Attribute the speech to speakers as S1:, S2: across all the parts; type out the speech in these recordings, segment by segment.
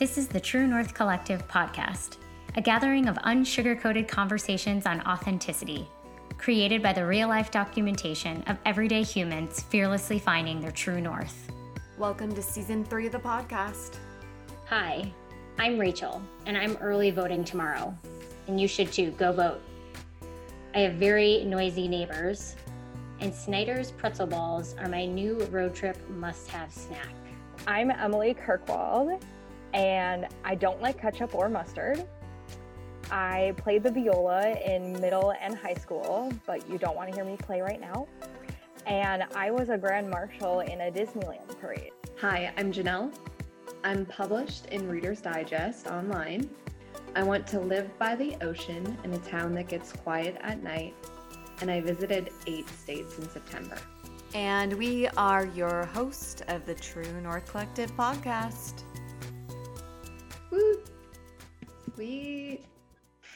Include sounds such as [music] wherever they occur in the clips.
S1: This is the True North Collective podcast, a gathering of unsugar-coated conversations on authenticity, created by the real-life documentation of everyday humans fearlessly finding their true north.
S2: Welcome to season three of the podcast.
S1: Hi, I'm Rachel, and I'm early voting tomorrow, and you should too. Go vote. I have very noisy neighbors, and Snyder's pretzel balls are my new road trip must-have snack.
S3: I'm Emily Kirkwald, and I don't like ketchup or mustard. I played the viola in middle and high school, but you don't want to hear me play right now. And I was a grand marshal in a Disneyland parade.
S2: Hi, I'm Janelle. I'm published in Reader's Digest online. I want to live by the ocean in a town that gets quiet at night, and I visited eight states in September.
S4: And we are your host of the True North Collective podcast.
S2: Woo! Sweet.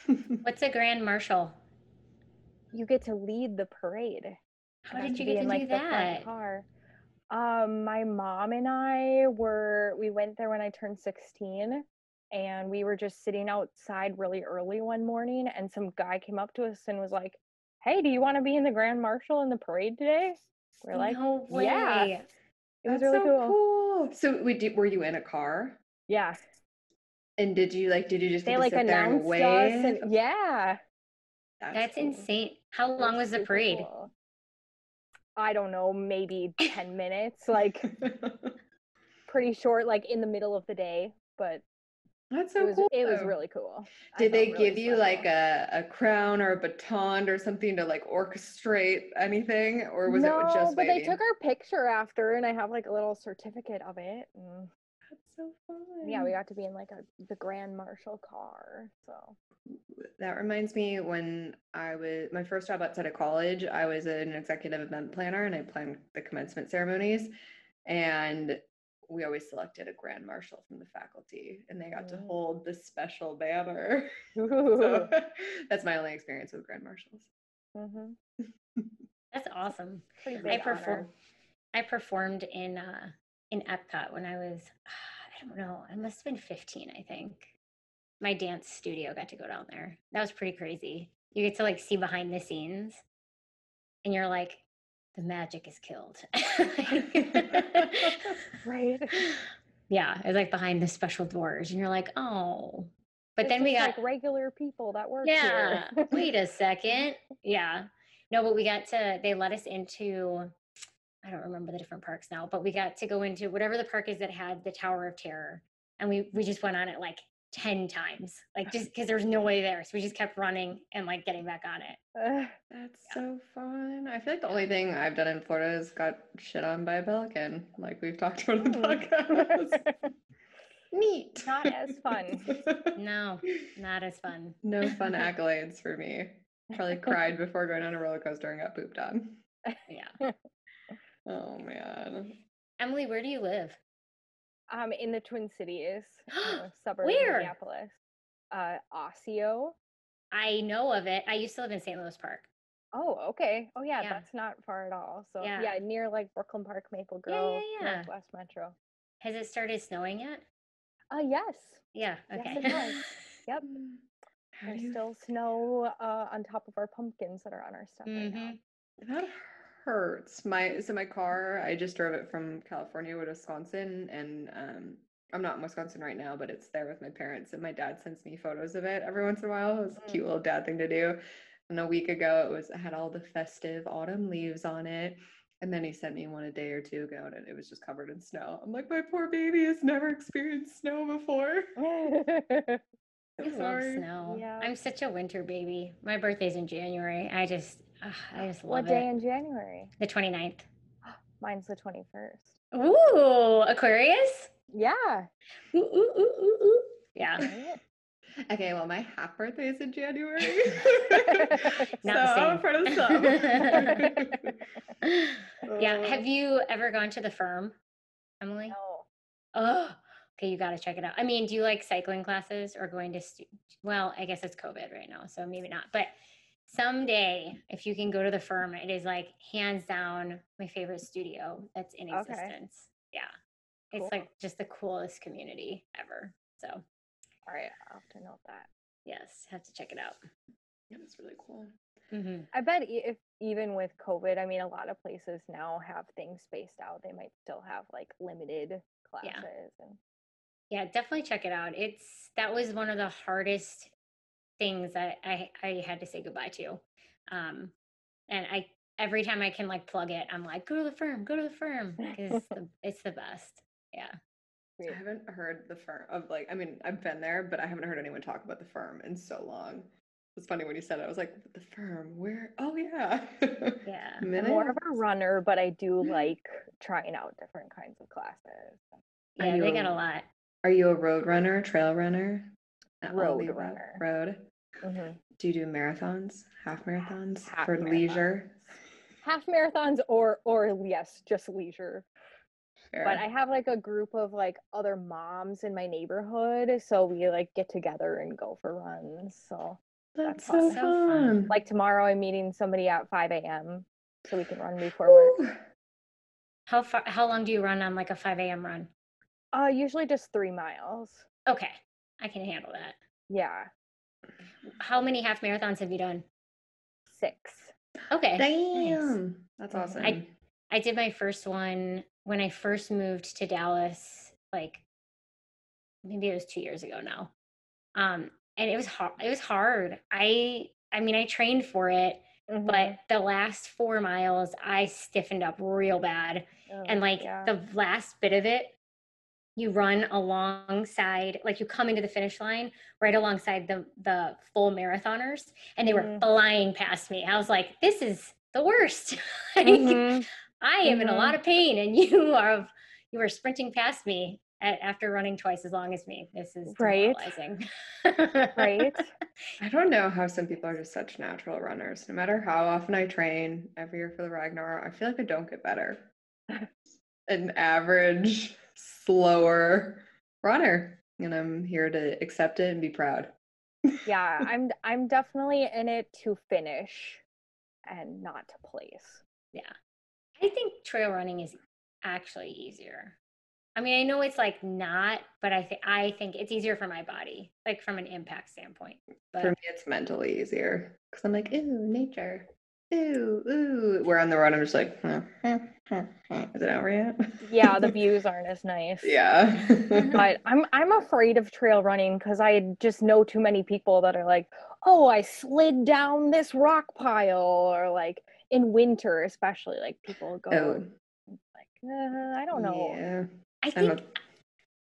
S2: [laughs]
S1: What's a grand marshal?
S3: You get to lead the parade.
S1: How did you
S3: be
S1: get to
S3: in, like,
S1: do
S3: the front
S1: that?
S3: Car. Um, my mom and I were we went there when I turned 16 and we were just sitting outside really early one morning and some guy came up to us and was like, Hey, do you want to be in the Grand Marshal in the parade today? We're like,
S1: no way.
S3: yeah. It was
S2: That's
S3: really
S2: so
S3: cool.
S2: cool. So, we did, were you in a car?
S3: Yeah.
S2: And did you like? Did you just
S3: They like
S2: sit there and
S3: announced us and yeah.
S1: That's
S2: cool.
S1: insane. How
S3: it
S1: long was the parade?
S3: cool. I don't know, maybe [laughs] 10 minutes, like [laughs] pretty short, like in the middle of the day, but
S2: That's so
S3: it was
S2: cool.
S3: it was really cool.
S2: Did they
S3: really
S2: give you like a, a crown or a baton or something to like orchestrate anything, or was
S3: no,
S2: it just
S3: but
S2: waving?
S3: they took our picture after, and I have like a little certificate of it. And
S2: That's so fun.
S3: yeah, we got to be in like a the Grand Marshal car. So
S2: That reminds me when I was my first job outside of college, I was an executive event planner and I planned the commencement ceremonies. And we always selected a grand marshal from the faculty and they got to
S3: Mm.
S2: hold the special banner. [laughs] So [laughs] that's my only experience with grand marshals.
S3: Mhm. [laughs]
S1: That's awesome. I perform. I performed in uh in Epcot when I was [sighs] I don't know. I must have been 15, I think. My dance studio got to go down there. That was pretty crazy. You get to like see behind the scenes and you're like the magic is killed. [laughs]
S3: Right.
S1: yeah, it's like behind the special doors and you're like, "Oh." But
S3: It's
S1: then we got
S3: like regular people that work
S1: yeah wait a second [laughs] yeah no but we got to they let us into i don't remember the different parks now but we got to go into whatever the park is that had the tower of terror and we we just went on it like 10 times like just [sighs] because there was no way there so we just kept running and like getting back on it
S3: Ugh.
S2: That's so fun. I feel like the only thing I've done in Florida is got shit on by a pelican, like we've talked about in the mm. podcast. [laughs] Neat. [laughs]
S3: Not as fun.
S1: no not as fun [laughs]
S2: no fun accolades for me. Probably cried before going on a roller coaster and got pooped on.
S1: yeah
S2: Oh man.
S1: emily where do you live
S3: um, in the Twin Cities, you know, [gasps] suburb
S1: Where?
S3: of Minneapolis. Uh, Osseo.
S1: i know of it i used to live in st louis park
S3: Oh, okay. Oh, yeah,
S1: Yeah.
S3: that's not far at all. So,
S1: Yeah.
S3: yeah, near like Brooklyn Park, Maple
S1: Yeah, yeah,
S3: Grove,
S1: yeah.
S3: Northwest Metro.
S1: has it started snowing yet
S3: Uh, yes.
S1: yeah
S3: Yes,
S1: okay
S3: it has. Yep. [laughs]
S2: How
S3: There's
S2: you
S3: still snow uh, on top of our pumpkins that are on our stuff right now.
S1: Mhm.
S2: That hurts. My so my car, I just drove it from California to Wisconsin and um I'm not in Wisconsin right now, but it's there with my parents and my dad sends me photos of it every once in a while. It's a cute
S3: Mm.
S2: little dad thing to do. And a week ago it was it had all the festive autumn leaves on it. And then he sent me one a day or two ago and it was just covered in snow. I'm like, my poor baby has never experienced snow before. [laughs] [laughs]
S1: I
S2: I'm
S1: love
S2: sorry.
S1: snow.
S3: Yeah.
S1: I'm such a winter baby. My birthday's in January. I just, [sighs] ugh, I just
S3: what
S1: love
S3: day
S1: it.
S3: in January?
S1: The 29th. [gasps]
S3: Mine's the 21st.
S1: Ooh, Aquarius?
S3: Yeah.
S1: Ooh, ooh, ooh, ooh, ooh. Yeah. [laughs]
S2: Okay, well, my half birthday is in January. [laughs] [laughs]
S1: Not
S2: so I'm
S1: same.
S2: part of some.
S1: yeah. Have you ever gone to the firm, Emily?
S3: No.
S1: Oh, okay. You got to check it out. I mean, do you like cycling classes or going to, stu- well, I guess it's COVID right now, so maybe not. But someday, if you can go to the firm, it is like hands down my favorite studio that's in
S3: Okay.
S1: existence. Yeah. It's
S3: Cool.
S1: like just the coolest community ever. So
S3: All right, I'll have to note that.
S1: yes, have to check it out.
S2: Yeah, it's really cool.
S1: hmm
S3: I bet if even with COVID, I mean, a lot of places now have things spaced out. They might still have like limited classes and
S1: Yeah, definitely check it out. It's that was one of the hardest things that I I had to say goodbye to. Um and I every time I can like plug it, I'm like, go to the firm, go to the firm [laughs] because it's the best. Yeah.
S2: I haven't heard the firm of like, I mean, I've been there, but I haven't heard anyone talk about the firm in so long. It's funny when you said it. I was like, the firm, where? Oh, yeah. [laughs]
S1: Yeah.
S3: I'm more of a runner, but I do [laughs] like trying out different kinds of classes.
S2: Are
S1: Yeah,
S2: you
S1: they
S2: a-
S1: got a lot.
S2: Are you a road runner, trail runner? All
S3: Road
S2: the
S3: runner.
S2: Road.
S3: Mhm.
S2: Do you do marathons, half marathons
S3: Half
S2: for
S3: marathons.
S2: leisure?
S3: Half marathons or or yes, just leisure. But I have like a group of like other moms in my neighborhood, so we like get together and go for runs. So
S2: That's
S3: fun.
S2: so
S1: So fun.
S2: fun.
S3: like tomorrow, I'm meeting somebody at 5 a.m. so we can run before work.
S1: How far how long do you run on like a 5 a.m. run?
S3: Uh, usually just three miles.
S1: Okay. I can handle that.
S3: Yeah,
S1: How many half marathons have you done?
S3: six.
S1: Okay. nice.
S2: Damn. That's
S3: Mhm.
S2: awesome.
S1: I- I did my first one when I first moved to Dallas, like maybe it was two years ago now. Um, and it was hard. It was hard. I, I mean, I trained for it,
S3: Mhm.
S1: but the last four miles, I stiffened up real bad.
S3: Oh,
S1: And like
S3: yeah.
S1: the last bit of it, you run alongside, like you come into the finish line right alongside the the full marathoners, and they were
S3: Mhm.
S1: flying past me. I was like, "This is the worst." [laughs] Like,
S3: Mhm.
S1: I am in a
S3: Mhm.
S1: lot of pain, and [laughs] you are you are sprinting past me a- after running twice as long as me. This is
S3: Right. right? [laughs]
S2: I don't know how some people are just such natural runners. No matter how often I train every year for the Ragnar, I feel like I don't get better. An average, slower runner. And I'm here to accept it and be proud.
S3: yeah, [laughs] I'm I'm definitely in it to finish and not to place.
S1: yeah, I think trail running is actually easier. I mean, I know it's like not, but I think I think it's easier for my body, like from an impact standpoint. But
S2: For me, it's mentally easier because I'm like, ooh, nature. Ooh, ooh. Where on the run, I'm just like, huh, huh, huh, huh. is it over yet?
S3: Yeah, the [laughs] views aren't as nice.
S2: yeah. [laughs]
S3: But I'm I'm afraid of trail running because I just know too many people that are like, oh, I slid down this rock pile, or like in winter, especially like people go
S2: oh,
S3: like, uh, I don't know.
S2: Yeah.
S1: I think
S2: a-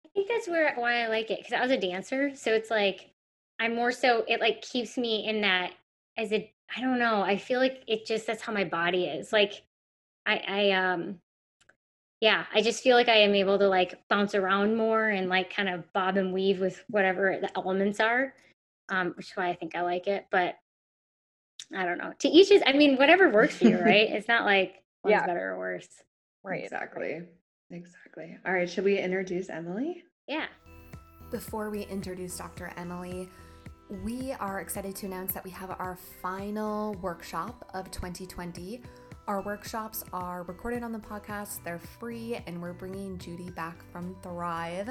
S1: I think that's where why I like it because I was a dancer, so it's like I'm more so it like keeps me in that as a I don't know I feel like it just that's how my body is like I I um yeah I just feel like I am able to like bounce around more and like kind of bob and weave with whatever the elements are, um which is why I think I like it, but I don't know to each is I mean whatever works for you right [laughs] it's not like one's
S3: Yeah.
S1: better or worse
S3: Right.
S2: Exactly. Exactly. All right. Should we introduce Emily?
S1: yeah
S4: Before we introduce Dr. Emily, we are excited to announce that we have our final workshop of 2020. Our workshops are recorded on the podcast, they're free, and we're bringing Judy back from Thrive.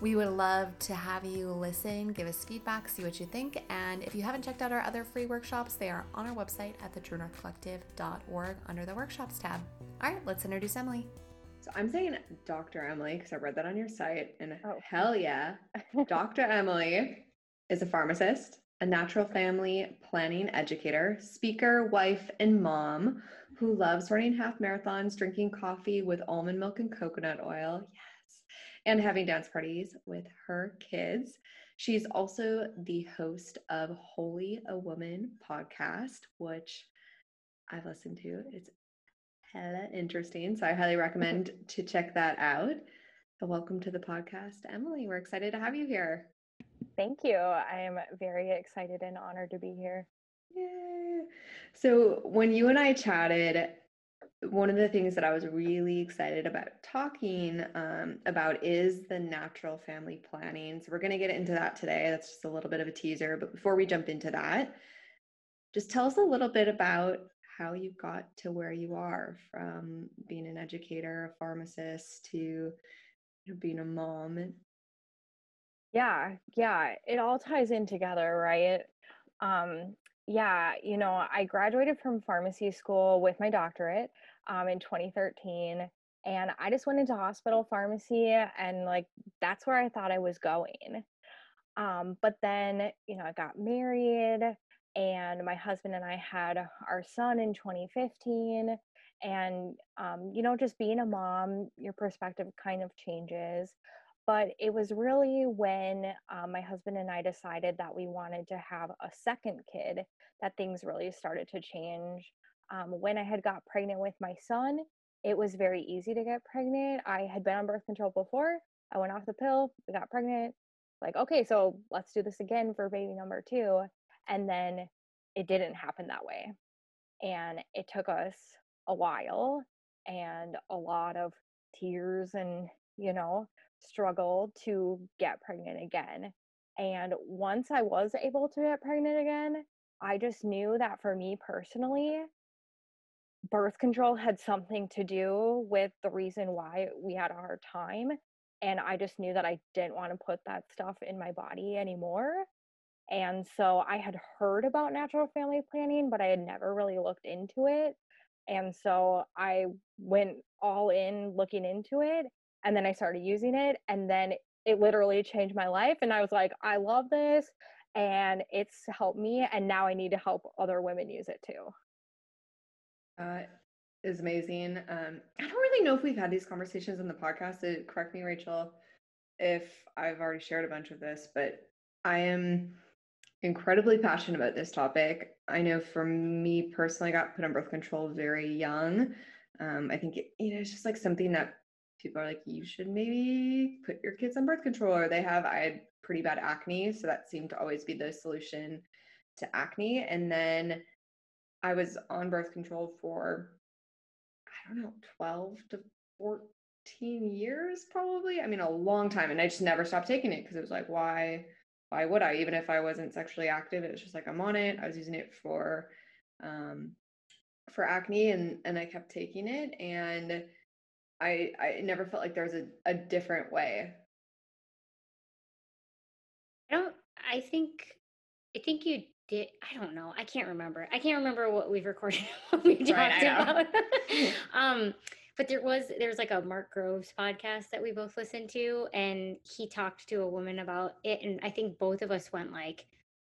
S4: We would love to have you listen, give us feedback, see what you think. And if you haven't checked out our other free workshops, they are on our website at thetruenorthcollective.org under the workshops tab. All right, let's introduce Emily.
S2: So I'm saying Dr. Emily because I read that on your site, and
S3: Oh.
S2: hell yeah, Dr. Emily is a pharmacist, a natural family planning educator, speaker, wife, and mom who loves running half marathons, drinking coffee with almond milk and coconut oil. Yes. And having dance parties with her kids. She's also the host of Holy a Woman podcast, which I've listened to. It's hella interesting. So I highly recommend to check that out. Welcome to the podcast, Emily. We're excited to have you here.
S3: Thank you. I am very excited and honored to be here.
S2: Yeah. So when you and I chatted, one of the things that I was really excited about talking um, about is the natural family planning. So we're going to get into that today. That's just a little bit of a teaser. But before we jump into that, just tell us a little bit about how you got to where you are from being an educator, a pharmacist, to being a mom.
S3: Yeah, yeah, it all ties in together, right? Um, yeah, you know, I graduated from pharmacy school with my doctorate um, in 2013, and I just went into hospital pharmacy, and like that's where I thought I was going. Um, but then, you know, I got married, and my husband and I had our son in 2015. And, um, you know, just being a mom, your perspective kind of changes. But it was really when um, my husband and I decided that we wanted to have a second kid that things really started to change. Um, when I had got pregnant with my son, it was very easy to get pregnant. I had been on birth control before. I went off the pill, we got pregnant. Like, okay, so let's do this again for baby number two. And then it didn't happen that way. And it took us a while and a lot of tears and, you know, struggle to get pregnant again. And once I was able to get pregnant again, I just knew that for me personally, birth control had something to do with the reason why we had a hard time. And I just knew that I didn't want to put that stuff in my body anymore. And so I had heard about natural family planning, but I had never really looked into it. And so I went all in looking into it and then I started using it and then it literally changed my life and I was like, I love this and it's helped me and now I need to help other women use it too.
S2: Uh, is amazing. Um, I don't really know if we've had these conversations in the podcast. So correct me, Rachel, if I've already shared a bunch of this, but I am incredibly passionate about this topic. I know for me personally, I got put on birth control very young. Um, I think it, you know it's just like something that people are like, you should maybe put your kids on birth control, or they have. I had pretty bad acne, so that seemed to always be the solution to acne. And then I was on birth control for I don't know, twelve to fourteen years, probably. I mean, a long time, and I just never stopped taking it because it was like, why? why would I? Even if I wasn't sexually active, it was just like I'm on it. I was using it for um for acne and and I kept taking it and I I never felt like there was a, a different way.
S1: I don't I think I think you did I don't know. I can't remember. I can't remember what we've recorded [laughs] what we talked
S2: Right,
S1: about. [laughs] [laughs] um but there was there's like a Mark Groves podcast that we both listened to and he talked to a woman about it and I think both of us went like,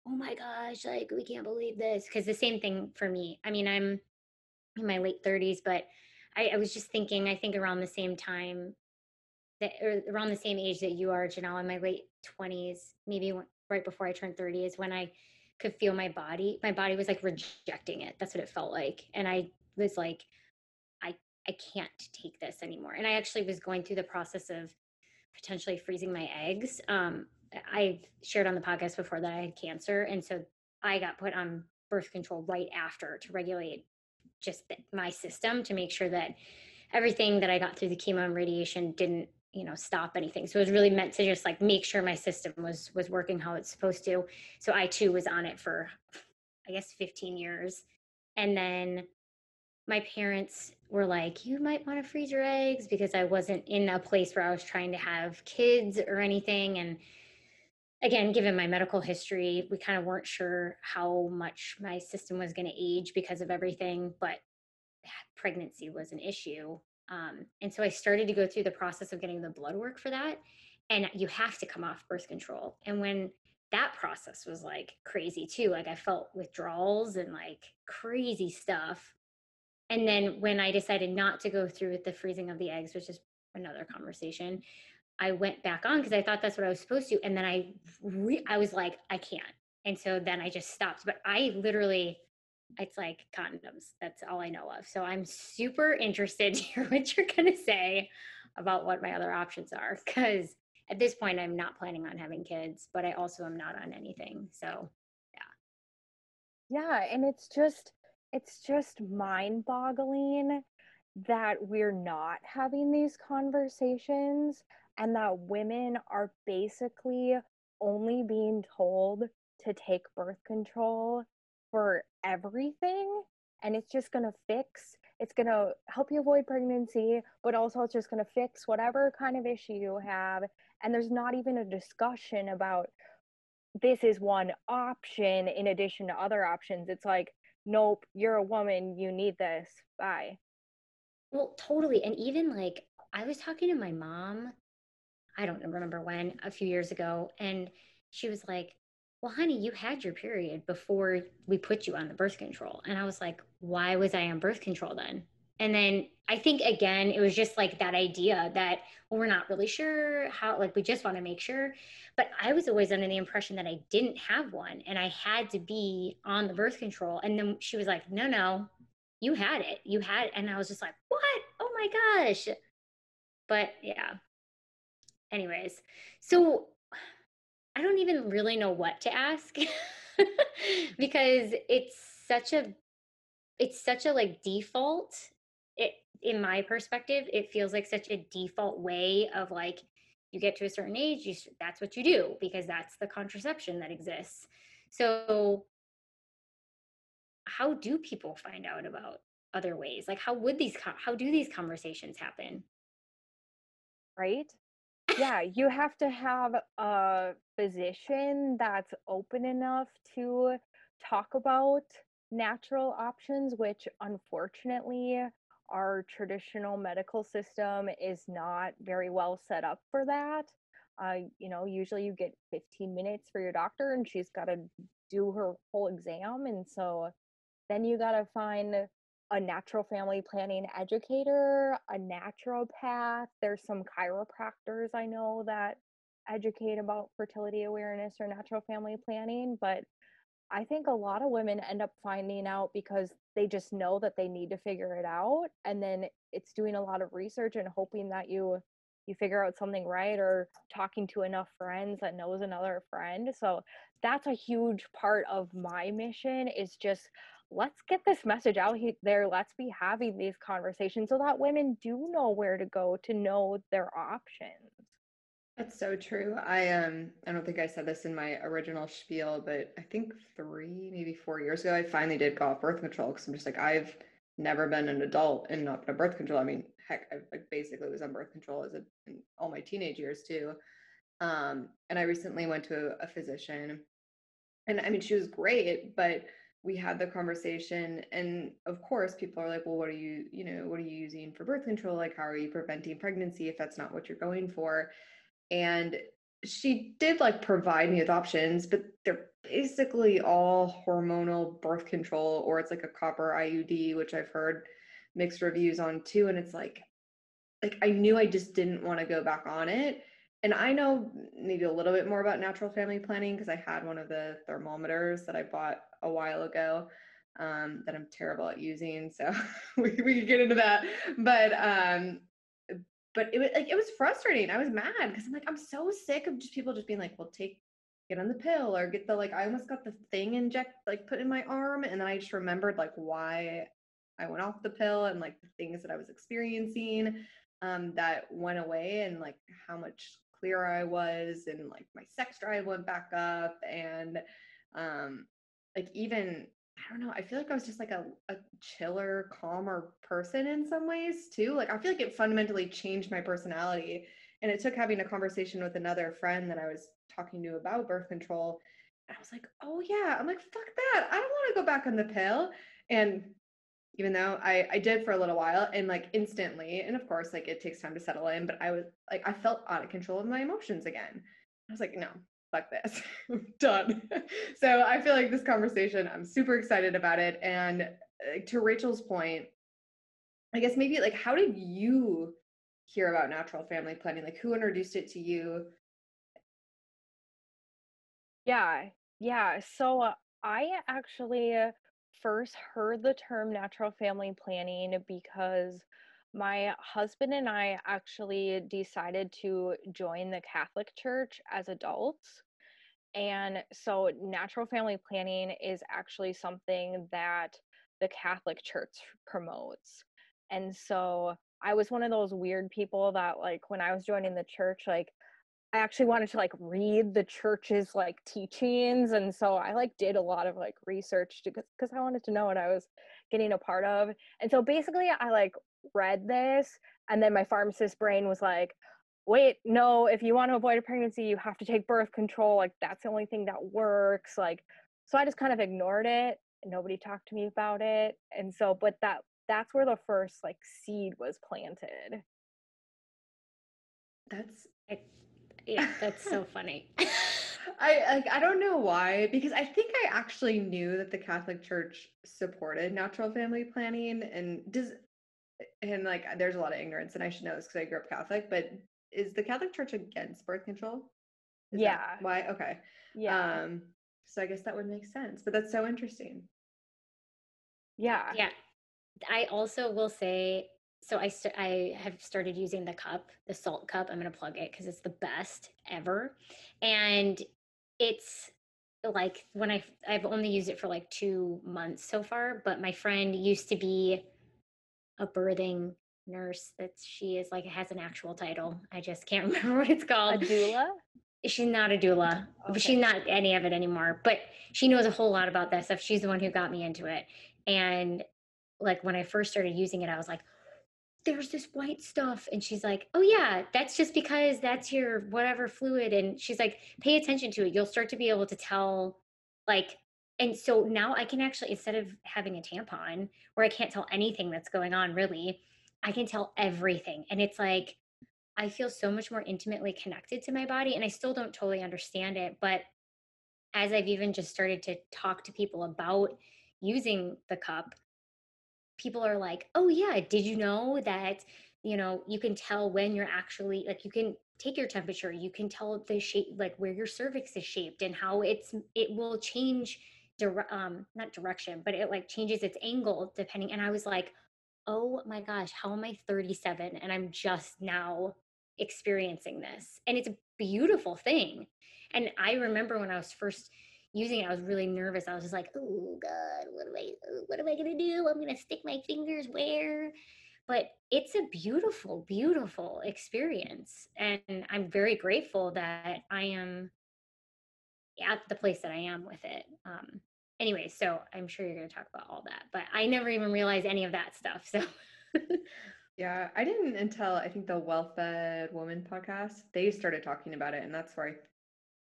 S1: "Oh my gosh, like we can't believe this." Cuz the same thing for me. I mean, I'm in my late 30s, but I, I was just thinking, I think around the same time that, or around the same age that you are, Janelle, in my late 20s, maybe right before I turned 30, is when I could feel my body. My body was like rejecting it. That's what it felt like. And I was like, I, I can't take this anymore. And I actually was going through the process of potentially freezing my eggs. Um, I've shared on the podcast before that I had cancer. And so I got put on birth control right after to regulate just my system to make sure that everything that I got through the chemo and radiation didn't you know stop anything. So it was really meant to just like make sure my system was was working how it's supposed to. So i too was on it for i guess 15 years. And then my parents were like you might want to freeze your eggs because i wasn't in a place where i was trying to have kids or anything. And again given my medical history we kind of weren't sure how much my system was going to age because of everything but pregnancy was an issue um, and so I started to go through the process of getting the blood work for that. And you have to come off birth control. And when that process was like crazy too, like I felt withdrawals and like crazy stuff. And then when I decided not to go through with the freezing of the eggs, which is another conversation, I went back on because I thought that's what I was supposed to. And then I, re- I was like, I can't. And so then I just stopped. But I literally it's like condoms. That's all I know of. So I'm super interested [laughs] to hear what you're going to say about what my other options are because at this point I'm not planning on having kids, but I also am not on anything. So,
S3: yeah. Yeah, and it's just it's just mind-boggling that we're not having these conversations and that women are basically only being told to take birth control for everything and it's just going to fix it's going to help you avoid pregnancy but also it's just going to fix whatever kind of issue you have and there's not even a discussion about this is one option in addition to other options. It's like nope you're a woman you need this bye.
S1: Well totally and even like i was talking to my mom i don't remember when a few years ago and she was like well, honey, you had your period before we put you on the birth control. And I was like, why was I on birth control then? And then I think again, it was just like that idea that, well, we're not really sure how, like, we just want to make sure. But I was always under the impression that I didn't have one and I had to be on the birth control. And then she was like, no, no, you had it. You had it. And I was just like, what? Oh my gosh. But yeah. Anyways, so I don't even really know what to ask [laughs] because it's such a it's such a like default. It in my perspective it feels like such a default way of like you get to a certain age you that's what you do because that's the contraception that exists. So how do people find out about other ways? Like how would these how do these conversations happen?
S3: Right yeah, you have to have a physician that's open enough to talk about natural options, which unfortunately our traditional medical system is not very well set up for that. Uh, you know, usually you get 15 minutes for your doctor and she's got to do her whole exam. And so then you got to find a natural family planning educator, a naturopath. There's some chiropractors I know that educate about fertility awareness or natural family planning, but I think a lot of women end up finding out because they just know that they need to figure it out and then it's doing a lot of research and hoping that you you figure out something right or talking to enough friends that knows another friend. So that's a huge part of my mission is just let's get this message out there. Let's be having these conversations so that women do know where to go to know their options.
S2: That's so true. I um I don't think I said this in my original spiel, but I think three, maybe four years ago, I finally did go off birth control because I'm just like I've never been an adult and not been on birth control. I mean, heck, I like basically was on birth control as a all my teenage years too. Um, and I recently went to a, a physician, and I mean she was great, but we had the conversation and of course people are like well what are you you know what are you using for birth control? Like how are you preventing pregnancy if that's not what you're going for? And she did like provide me with options but they're basically all hormonal birth control or it's like a copper iud which i've heard mixed reviews on too and it's like like i knew i just didn't want to go back on it and I know maybe a little bit more about natural family planning because I had one of the thermometers that I bought a while ago um, that I'm terrible at using. So [laughs] we, we could get into that. But um, but it was like it was frustrating. I was mad because I'm like, I'm so sick of just people just being like, well, take get on the pill or get the like I almost got the thing inject like put in my arm and then I just remembered like why I went off the pill and like the things that I was experiencing um that went away and like how much clearer I was and like my sex drive went back up and um like even I don't know, I feel like I was just like a, a chiller, calmer person in some ways too. Like I feel like it fundamentally changed my personality. And it took having a conversation with another friend that I was talking to about birth control. And I was like, oh yeah, I'm like, fuck that. I don't want to go back on the pill. And even though I, I did for a little while and like instantly, and of course, like it takes time to settle in, but I was like, I felt out of control of my emotions again. I was like, no, fuck this, [laughs] done. so I feel like this conversation, I'm super excited about it. And to Rachel's point, I guess maybe like, how did you hear about natural family planning? Like, who introduced it to you?
S3: Yeah, yeah. So uh, I actually first heard the term natural family planning because my husband and I actually decided to join the Catholic Church as adults. And so, natural family planning is actually something that the Catholic Church promotes. And so, I was one of those weird people that, like, when I was joining the church, like, I actually wanted to like read the church's like teachings and so I like did a lot of like research because because I wanted to know what I was getting a part of. And so basically I like read this and then my pharmacist brain was like wait, no, if you want to avoid a pregnancy, you have to take birth control. Like that's the only thing that works. Like so I just kind of ignored it. Nobody talked to me about it. And so but that that's where the first like seed was planted.
S2: That's
S1: I, yeah, that's so [laughs] funny. [laughs]
S2: I like I don't know why because I think I actually knew that the Catholic Church supported natural family planning and does and like there's a lot of ignorance and I should know this because I grew up Catholic, but is the Catholic Church against birth control? Is
S3: Yeah.
S2: why? Okay.
S3: Yeah.
S2: Um so I guess that would make sense. But that's so interesting.
S3: yeah.
S1: yeah. I also will say so I st- I have started using the cup, the Saalt cup. I'm going to plug it cuz it's the best ever. And it's like when I I've only used it for like 2 months so far, but my friend used to be a birthing nurse that she is like has an actual title. I just can't [laughs] remember what it's called.
S3: A doula?
S1: She's not a doula. but She's not any of it anymore. But she knows a whole lot about that stuff. She's the one who got me into it. And like when I first started using it, I was like, there's this white stuff. And she's like, oh, yeah, that's just because that's your whatever fluid. And she's like, pay attention to it. You'll start to be able to tell, like, and so now I can actually, instead of having a tampon where I can't tell anything that's going on really, I can tell everything. And it's like, I feel so much more intimately connected to my body. And I still don't totally understand it. But as I've even just started to talk to people about using the cup, people are like, oh, yeah, did you know that, you know, you can tell when you're actually like, you can take your temperature, you can tell the shape, like where your cervix is shaped and how it's, it will change, dire- um, not direction, but it like changes its angle depending. And I was like, oh my gosh, how am I 37 and I'm just now experiencing this? And it's a beautiful thing. And I remember when I was first using it, I was really nervous. I was just like, oh God, what am I what am I gonna do? I'm gonna stick my fingers where? But it's a beautiful, beautiful experience. And I'm very grateful that I am at the place that I am with it. Um anyway, so I'm sure you're gonna talk about all that, but I never even realized any of that stuff. So [laughs]
S2: Yeah, I didn't until I think the Well Fed Woman podcast, they started talking about it, and that's where I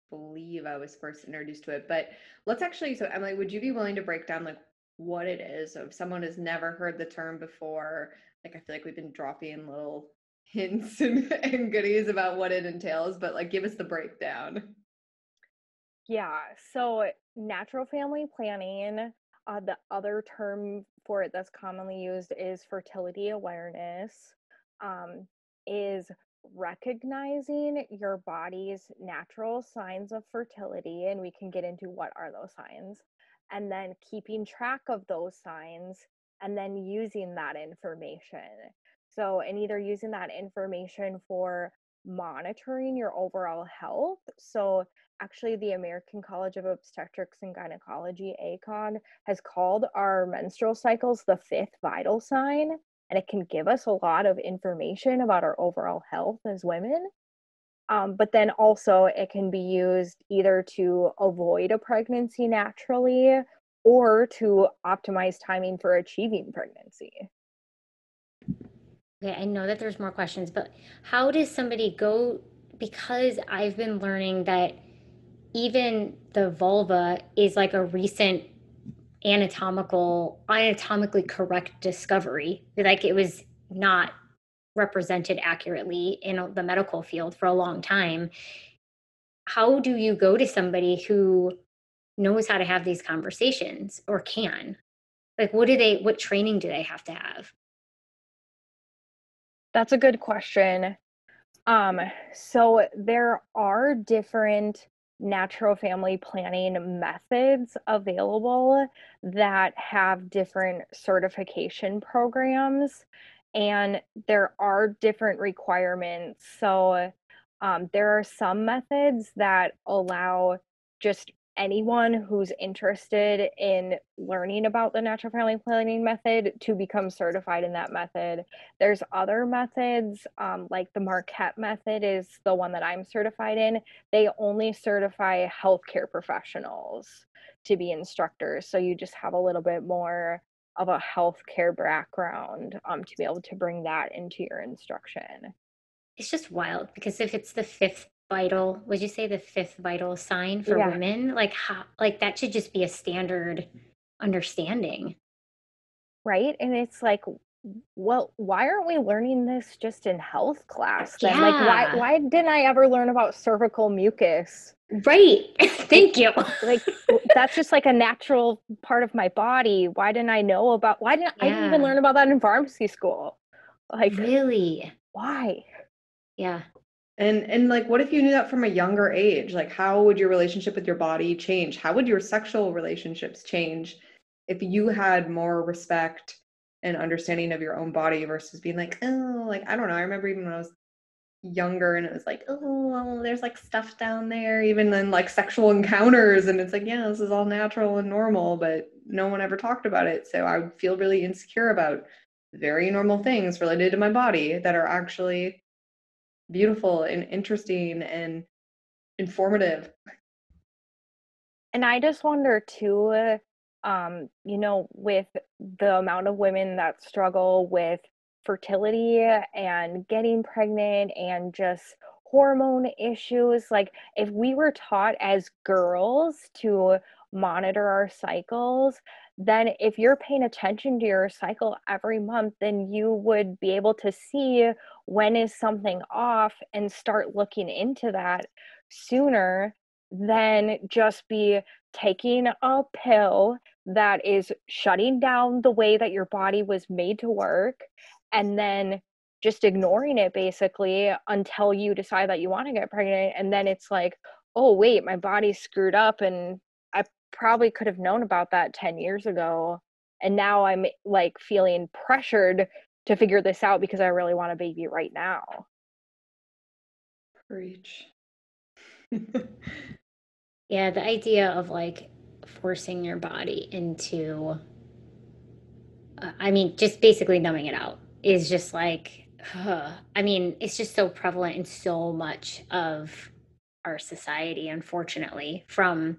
S2: believe I was first introduced to it. But let's actually, so Emily, would you be willing to break down like what it is? So if someone has never heard the term before, like I feel like we've been dropping little [laughs] hints and, and goodies about what it entails, but like give us the breakdown.
S3: Yeah, so natural family planning, uh, the other term for it that's commonly used is fertility awareness, um, is recognizing your body's natural signs of fertility, and we can get into what are those signs, and then keeping track of those signs and then using that information. So, and either using that information for monitoring your overall health. So, actually the American College of Obstetrics and Gynecology, ACOG, has called our menstrual cycles the fifth vital sign, and it can give us a lot of information about our overall health as women. Um, but then also, it can be used either to avoid a pregnancy naturally or to optimize timing for achieving pregnancy.
S1: Okay, I know that there's more questions, but how does somebody go? Because I've been learning that even the vulva is like a recent anatomical, anatomically correct discovery. Like it was not represented accurately in the medical field for a long time. How do you go to somebody who knows how to have these conversations or can? Like, what do they, what training do they have to have?
S3: That's a good question. Um, so there are different natural family planning methods available that have different certification programs, and there are different requirements. So um, there are some methods that allow just anyone who's interested in learning about the natural family planning method to become certified in that method. There's other methods, um, like the Marquette method is the one that I'm certified in. They only certify healthcare professionals to be instructors. So you just have a little bit more of a healthcare background um, to be able to bring that into your instruction.
S1: It's just wild because if it's the fifth vital, would you say the fifth vital sign for
S3: Yeah.
S1: women? Like how like that should just be a standard understanding.
S3: right and it's like well why aren't we learning this just in health class then like why why didn't i ever learn about cervical mucus
S1: Right. [laughs] Thank you.
S3: like that's just like a natural part of my body why didn't i know about why didn't i didn't even learn about that in pharmacy school like
S1: really?
S3: why
S1: Yeah.
S2: And and like what if you knew that from a younger age? Like how would your relationship with your body change? How would your sexual relationships change if you had more respect and understanding of your own body versus being like, oh, like I don't know. I remember even when I was younger and it was like, oh, there's like stuff down there, even in like sexual encounters. And it's like, yeah, this is all natural and normal, but no one ever talked about it. So I would feel really insecure about very normal things related to my body that are actually beautiful and interesting and informative.
S3: and i just wonder too um you know with the amount of women that struggle with fertility and getting pregnant and just hormone issues like if we were taught as girls to monitor our cycles then if you're paying attention to your cycle every month then you would be able to see when is something off and start looking into that sooner than just be taking a pill that is shutting down the way that your body was made to work and then just ignoring it basically until you decide that you want to get pregnant. And then it's like oh wait my body's screwed up and probably could have known about that 10 years ago and now i'm like feeling pressured to figure this out because i really want a baby right now
S2: Preach. [laughs]
S1: Yeah, the idea of like forcing your body into, uh, I mean, just basically numbing it out is just like, I mean, it's just so prevalent in so much of our society, unfortunately, from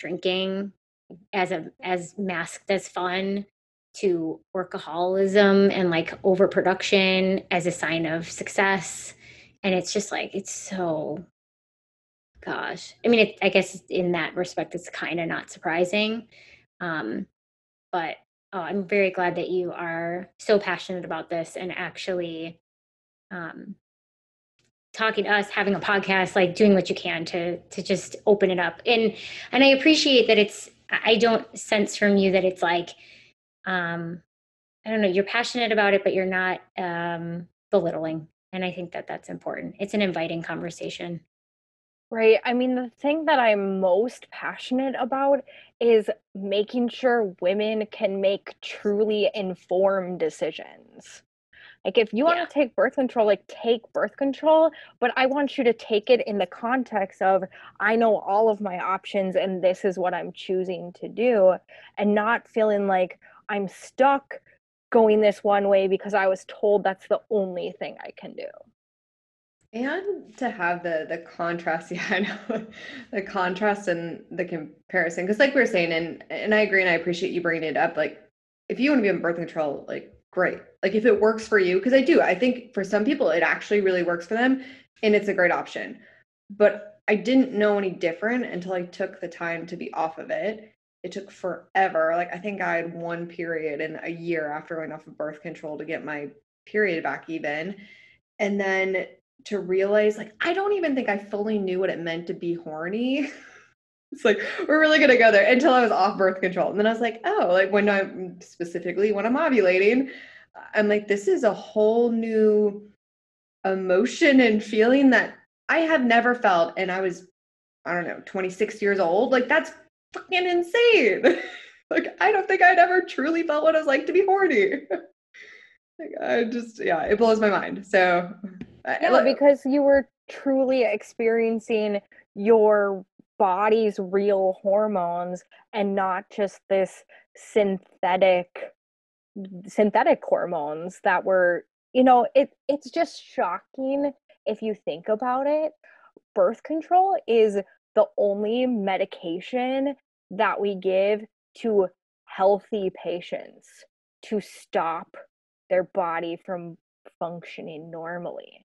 S1: drinking as a as masked as fun to workaholism and like overproduction as a sign of success. And it's just like it's so gosh. I mean it, i guess in that respect it's kind of not surprising um but oh, i'm very glad that you are so passionate about this and actually um talking to us having a podcast like doing what you can to to just open it up and and i appreciate that it's i don't sense from you that it's like um i don't know you're passionate about it but you're not um belittling and i think that that's important it's an inviting conversation
S3: Right. I mean, the thing that I'm most passionate about is making sure women can make truly informed decisions. Like, if you want
S1: Yeah.
S3: to take birth control, like, take birth control, but I want you to take it in the context of I know all of my options and this is what I'm choosing to do, and not feeling like I'm stuck going this one way because I was told that's the only thing I can do.
S2: And to have the the contrast, [laughs] yeah, I know the contrast and the comparison. Because like we were saying, and and I agree, and I appreciate you bringing it up. Like, if you want to be on birth control, like great. Like if it works for you, because I do. I think for some people, it actually really works for them, and it's a great option. But I didn't know any different until I took the time to be off of it. It took forever. Like I think I had one period in a year after going off of birth control to get my period back even. And then to realize like I don't even think I fully knew what it meant to be horny. [laughs] it's like we're really gonna go there until I was off birth control. And then I was like, oh, like when I'm specifically when I'm ovulating, I'm like, this is a whole new emotion and feeling that I have never felt. And I was, I don't know, 26 years old. Like that's fucking insane. [laughs] like I don't think I'd ever truly felt what it was like to be horny. [laughs] like I just yeah, it blows my mind. So I-
S3: No,
S2: like-
S3: because you were truly experiencing your body's real hormones and not just this synthetic synthetic hormones that were you know it it's just shocking if you think about it. Birth control is the only medication that we give to healthy patients to stop their body from functioning normally.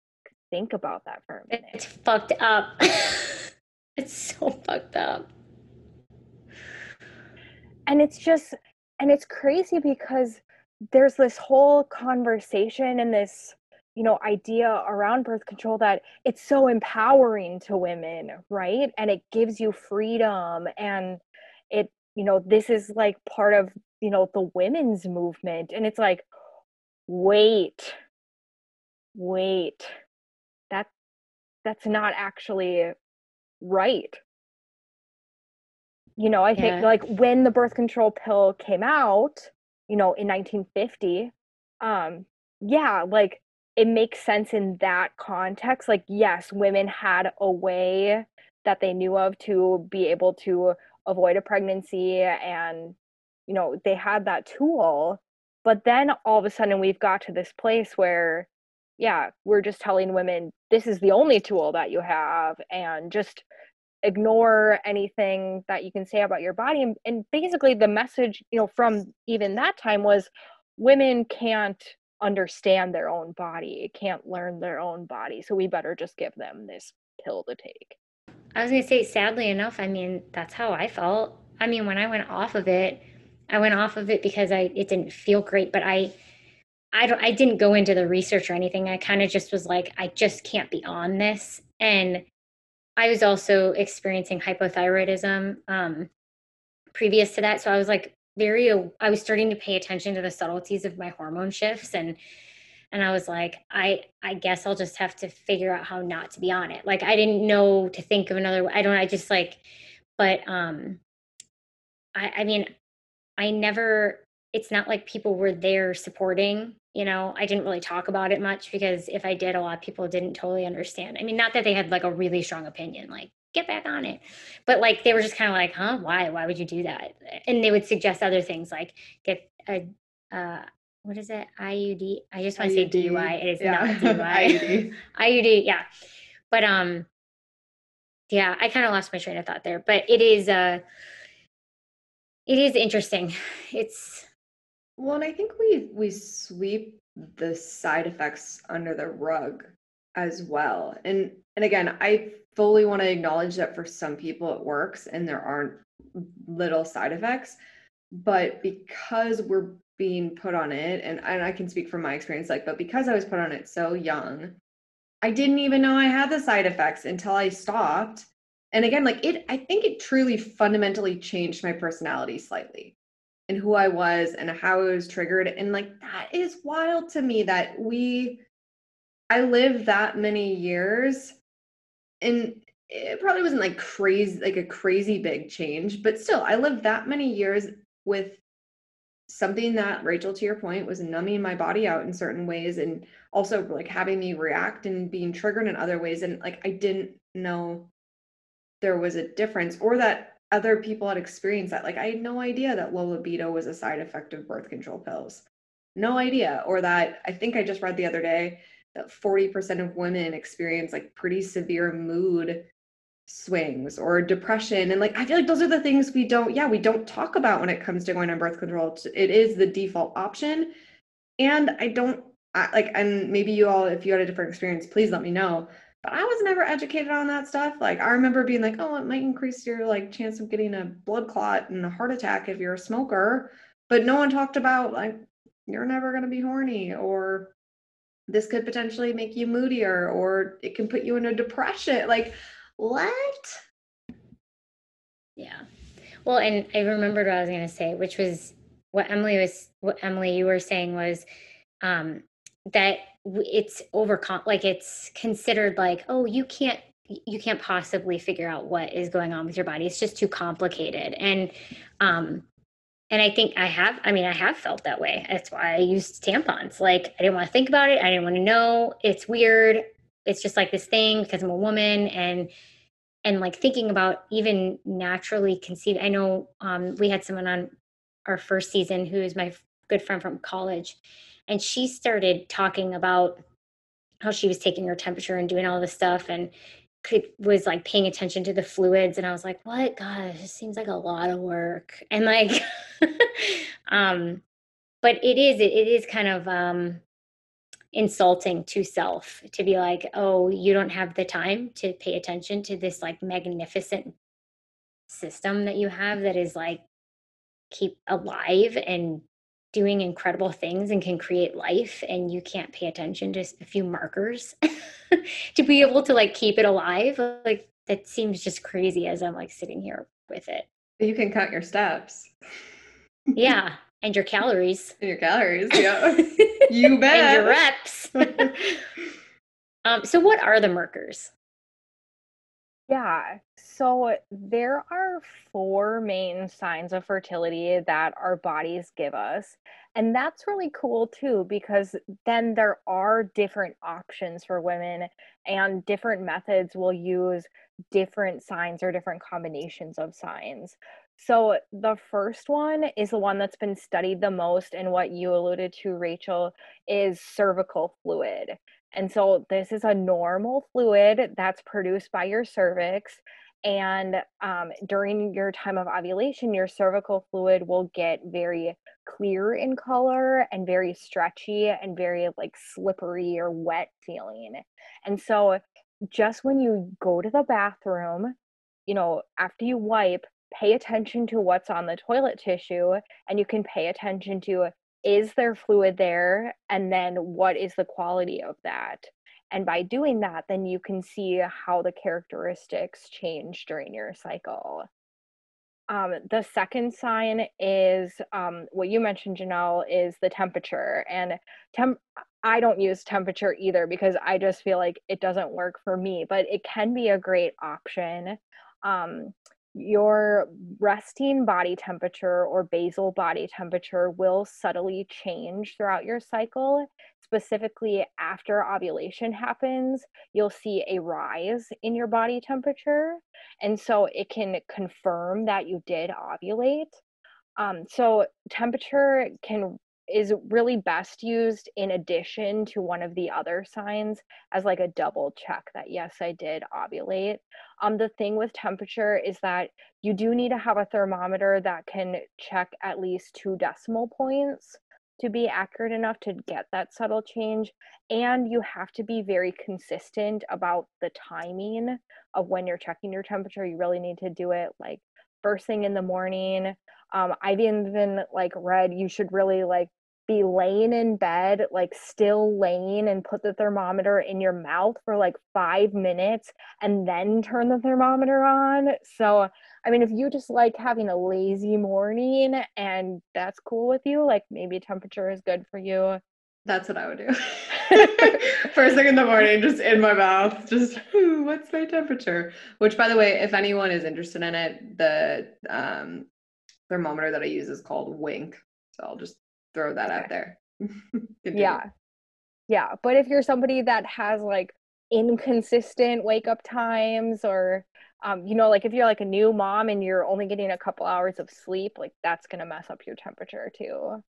S3: Think about that for a minute.
S1: it's fucked up [laughs] it's [laughs] so fucked up.
S3: And it's just and it's crazy because there's this whole conversation and this you know idea around birth control that it's so empowering to women right? And it gives you freedom and it you know this is like part of you know the women's movement. And it's like wait wait that that's not actually right you know i think
S1: Yeah.
S3: like when the birth control pill came out you know in 1950 um yeah like it makes sense in that context like yes women had a way that they knew of to be able to avoid a pregnancy and you know they had that tool but then all of a sudden we've got to this place where yeah we're just telling women this is the only tool that you have and just ignore anything that you can say about your body and, and basically the message you know from even that time was women can't understand their own body can't learn their own body so we better just give them this pill to take
S1: I was gonna say, sadly enough, I mean, that's how I felt. I mean, when I went off of it, I went off of it because I it didn't feel great, but I I don't I didn't go into the research or anything. I kind of just was like, I just can't be on this. And I was also experiencing hypothyroidism um previous to that. So I was like very I was starting to pay attention to the subtleties of my hormone shifts and and I was like, I I guess I'll just have to figure out how not to be on it. Like I didn't know to think of another I don't I just like but um I I mean I never it's not like people were there supporting, you know. I didn't really talk about it much because if I did a lot of people didn't totally understand. I mean, not that they had like a really strong opinion like get back on it. But like they were just kind of like, "Huh? Why? Why would you do that?" And they would suggest other things like get a uh what is it? IUD. I just want to say DUI. It is
S2: Yeah. [laughs]
S1: not DUI.
S2: IUD. [laughs]
S1: IUD, yeah. But um yeah, I kind of lost my train of thought there. But it is uh it is interesting. It's
S2: Well, and I think we we sweep the side effects under the rug as well. And and again, I fully want to acknowledge that for some people it works and there aren't little side effects. But because we're being put on it, and, and I can speak from my experience, like, but because I was put on it so young, I didn't even know I had the side effects until I stopped. And again, like it, I think it truly fundamentally changed my personality slightly and who I was and how I was triggered. And like that is wild to me that we I lived that many years and it probably wasn't like crazy like a crazy big change, but still I lived that many years with something that Rachel to your point was numbing my body out in certain ways and also like having me react and being triggered in other ways and like I didn't know there was a difference or that other people had experienced that. Like I had no idea that low libido was a side effect of birth control pills. No idea. Or that I think I just read the other day that 40% of women experience like pretty severe mood swings or depression. And like I feel like those are the things we don't, yeah, we don't talk about when it comes to going on birth control. It's- the default option. And I don't I, like, and maybe you all, if you had a different experience, please let me know but I was never educated on that stuff. Like I remember being like, oh, it might increase your like chance of getting a blood clot and a heart attack if you're a smoker. But no one talked about like you're never gonna be horny or this could potentially make you moodier or it can put you in a depression. Like what?
S1: yeah. Well, and I remembered what I was going to say, which was what Emily was what Emily you were saying was um that it's overcom like it's considered like, oh, you can't you can't possibly figure out what is going on with your body. It's just too complicated. And um and I think I have I mean I have felt that way. That's why I used tampons. Like I didn't want to think about it. I didn't want to know. It's weird. It's just like this thing because I'm a woman and and like thinking about even naturally conceived. I know um, we had someone on our first season who is my good friend from college, and she started talking about how she was taking her temperature and doing all this stuff and could was like paying attention to the fluids and I was like, what? God, this seems like a lot of work. [laughs] And like [laughs] um but it is it, it is kind of um insulting to self to be like, oh, you don't have the time to pay attention to this like magnificent system that you have that is like keep alive and doing incredible things and can create life and you can't pay attention to a few markers [laughs] to be able to like keep it alive like that seems just crazy as i'm like sitting here with it.
S2: You can count your steps.
S1: Yeah [laughs] and your calories.
S2: And your calories yeah. [laughs] You bet
S1: and your reps. Um so what are the markers
S3: yeah. So there are four main signs of fertility that our bodies give us. And that's really cool too, because then there are different options for women, and different methods will use different signs or different combinations of signs. So the first one is the one that's been studied the most, and what you alluded to, Rachel, is cervical fluid. And so this is a normal fluid that's produced by your cervix. And um, during your time of ovulation, your cervical fluid will get very clear in color and very stretchy and very like slippery or wet feeling. And so, just when you go to the bathroom, you know, after you wipe, pay attention to what's on the toilet tissue and you can pay attention to is there fluid there? And then what is the quality of that? And by doing that then you can see how the characteristics change during your cycle. Um, the second sign is um, what you mentioned janelle is the temperature. And temp i don't use temperature either because i just feel like it doesn't work for me but it can be a great option. Um, your resting body temperature or basal body temperature will subtly change throughout your cycle. Specifically, after ovulation happens, you'll see a rise in your body temperature. And so it can confirm that you did ovulate. Um, so, temperature can is really best used in addition to one of the other signs as like a double check that yes i did ovulate. Um the thing with temperature is that you do need to have a thermometer that can check at least two decimal points to be accurate enough to get that subtle change and you have to be very consistent about the timing of when you're checking your temperature. You really need to do it like first thing in the morning um, I've even like read you should really like be laying in bed, like still laying and put the thermometer in your mouth for like five minutes and then turn the thermometer on. So, I mean, if you just like having a lazy morning and that's cool with you, like maybe temperature is good for you.
S2: That's what I would do. [laughs] First thing in the morning, just in my mouth, just what's my temperature? Which, by the way, if anyone is interested in it, the um, thermometer that I use is called Wink. So I'll just throw that okay. out there. [laughs]
S3: yeah. Yeah. But if you're somebody that has like inconsistent wake up times or um, you know, like if you're like a new mom and you're only getting a couple hours of sleep, like that's gonna mess up your temperature too.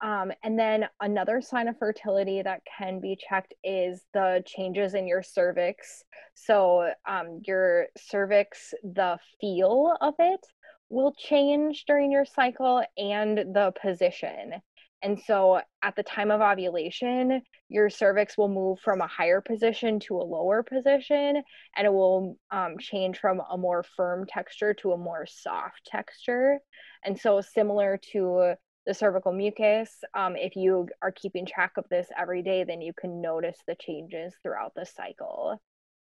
S3: Um, and then another sign of fertility that can be checked is the changes in your cervix. So, um, your cervix, the feel of it will change during your cycle and the position. And so at the time of ovulation, your cervix will move from a higher position to a lower position, and it will um, change from a more firm texture to a more soft texture. And so, similar to the cervical mucus, um, if you are keeping track of this every day, then you can notice the changes throughout the cycle.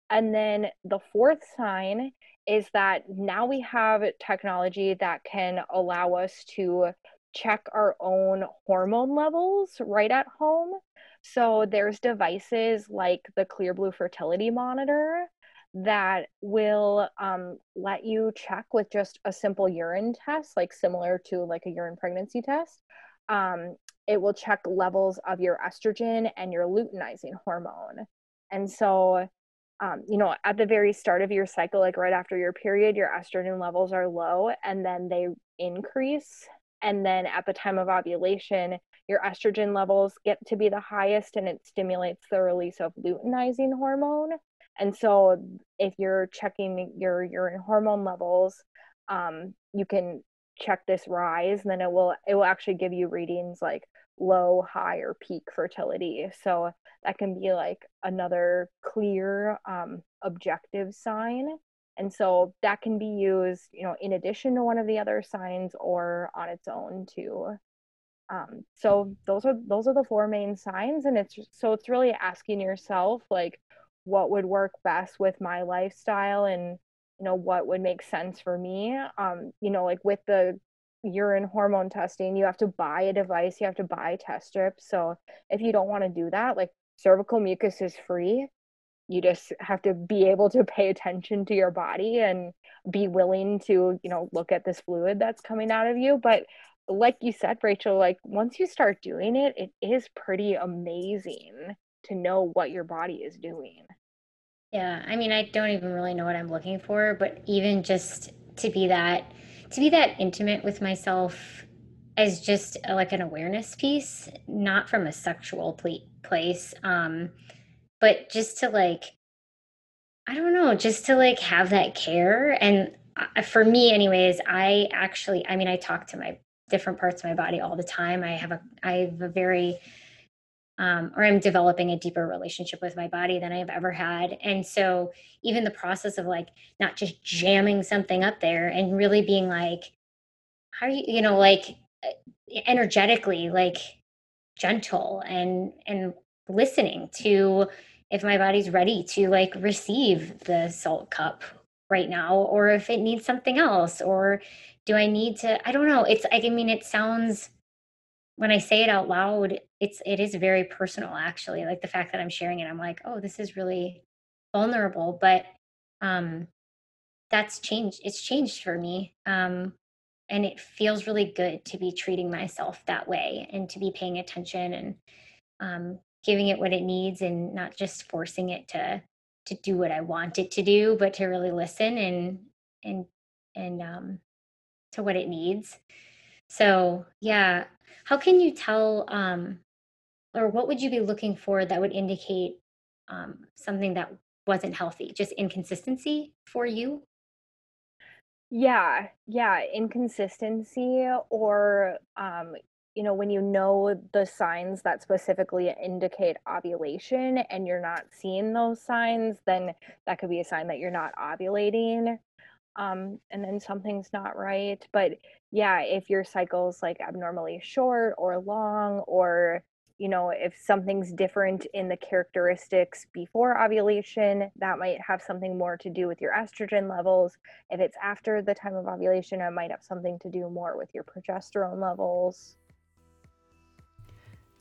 S3: And then the fourth sign is that now we have technology that can allow us to check our own hormone levels right at home. So there's devices like the Clearblue Fertility Monitor that will um, let you check with just a simple urine test, like similar to like a urine pregnancy test. Um, it will check levels of your estrogen and your luteinizing hormone. And so um, you know, at the very start of your cycle, like right after your period, your estrogen levels are low and then they increase. And then at the time of ovulation, your estrogen levels get to be the highest and it stimulates the release of luteinizing hormone. And so if you're checking your urine hormone levels, um, you can check this rise, and then it will it will actually give you readings like low, high, or peak fertility. So that can be like another clear um, objective sign. And so that can be used, you know, in addition to one of the other signs or on its own too. Um, so those are those are the four main signs, and it's so it's really asking yourself like what would work best with my lifestyle and you know what would make sense for me. Um, you know, like with the urine hormone testing, you have to buy a device, you have to buy test strips. So if you don't want to do that, like cervical mucus is free. You just have to be able to pay attention to your body and be willing to, you know, look at this fluid that's coming out of you. But like you said, Rachel, like once you start doing it, it is pretty amazing to know what your body is doing.
S1: Yeah, I mean, I don't even really know what I'm looking for, but even just to be that to be that intimate with myself as just a, like an awareness piece, not from a sexual ple- place, um, but just to like, I don't know, just to like have that care. And uh, for me, anyways, I actually, I mean, I talk to my different parts of my body all the time. I have a, I have a very, um, or I'm developing a deeper relationship with my body than I've ever had. And so, even the process of like not just jamming something up there and really being like, how are you, you know, like energetically, like gentle and, and listening to if my body's ready to like receive the Saalt cup right now or if it needs something else or do I need to, I don't know. It's, I mean, it sounds, when I say it out loud, it's it is very personal actually. Like the fact that I'm sharing it, I'm like, oh, this is really vulnerable, but um that's changed. It's changed for me. Um and it feels really good to be treating myself that way and to be paying attention and um giving it what it needs and not just forcing it to to do what I want it to do, but to really listen and and and um to what it needs. So yeah, how can you tell um or what would you be looking for that would indicate um, something that wasn't healthy just inconsistency for you
S3: yeah yeah inconsistency or um you know when you know the signs that specifically indicate ovulation and you're not seeing those signs then that could be a sign that you're not ovulating um and then something's not right but yeah if your cycle's like abnormally short or long or you know, if something's different in the characteristics before ovulation, that might have something more to do with your estrogen levels. If it's after the time of ovulation, it might have something to do more with your progesterone levels.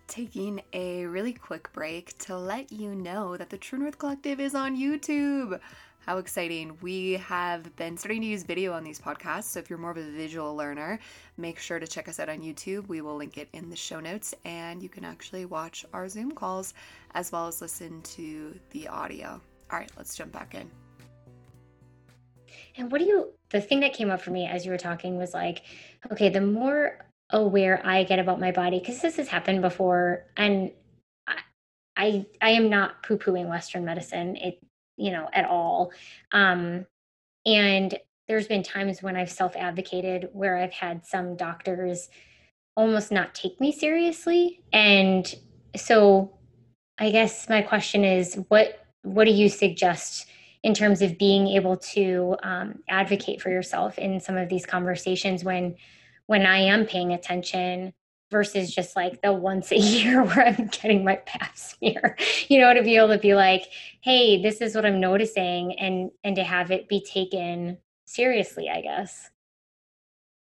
S4: Taking a really quick break to let you know that the True North Collective is on YouTube. How exciting. We have been starting to use video on these podcasts. So if you're more of a visual learner, make sure to check us out on YouTube. We will link it in the show notes and you can actually watch our Zoom calls as well as listen to the audio. All right, let's jump back in.
S1: And what do you, the thing that came up for me as you were talking was like, okay, the more aware I get about my body, because this has happened before, and I, I, am not poo pooing Western medicine. It you know, at all. Um, and there's been times when I've self advocated where I've had some doctors almost not take me seriously. And so I guess my question is what what do you suggest in terms of being able to um, advocate for yourself in some of these conversations when when I am paying attention versus just like the once a [laughs] year where I'm getting my pap smear, [laughs] you know, to be able to be like, hey, this is what I'm noticing and and to have it be taken seriously, I guess.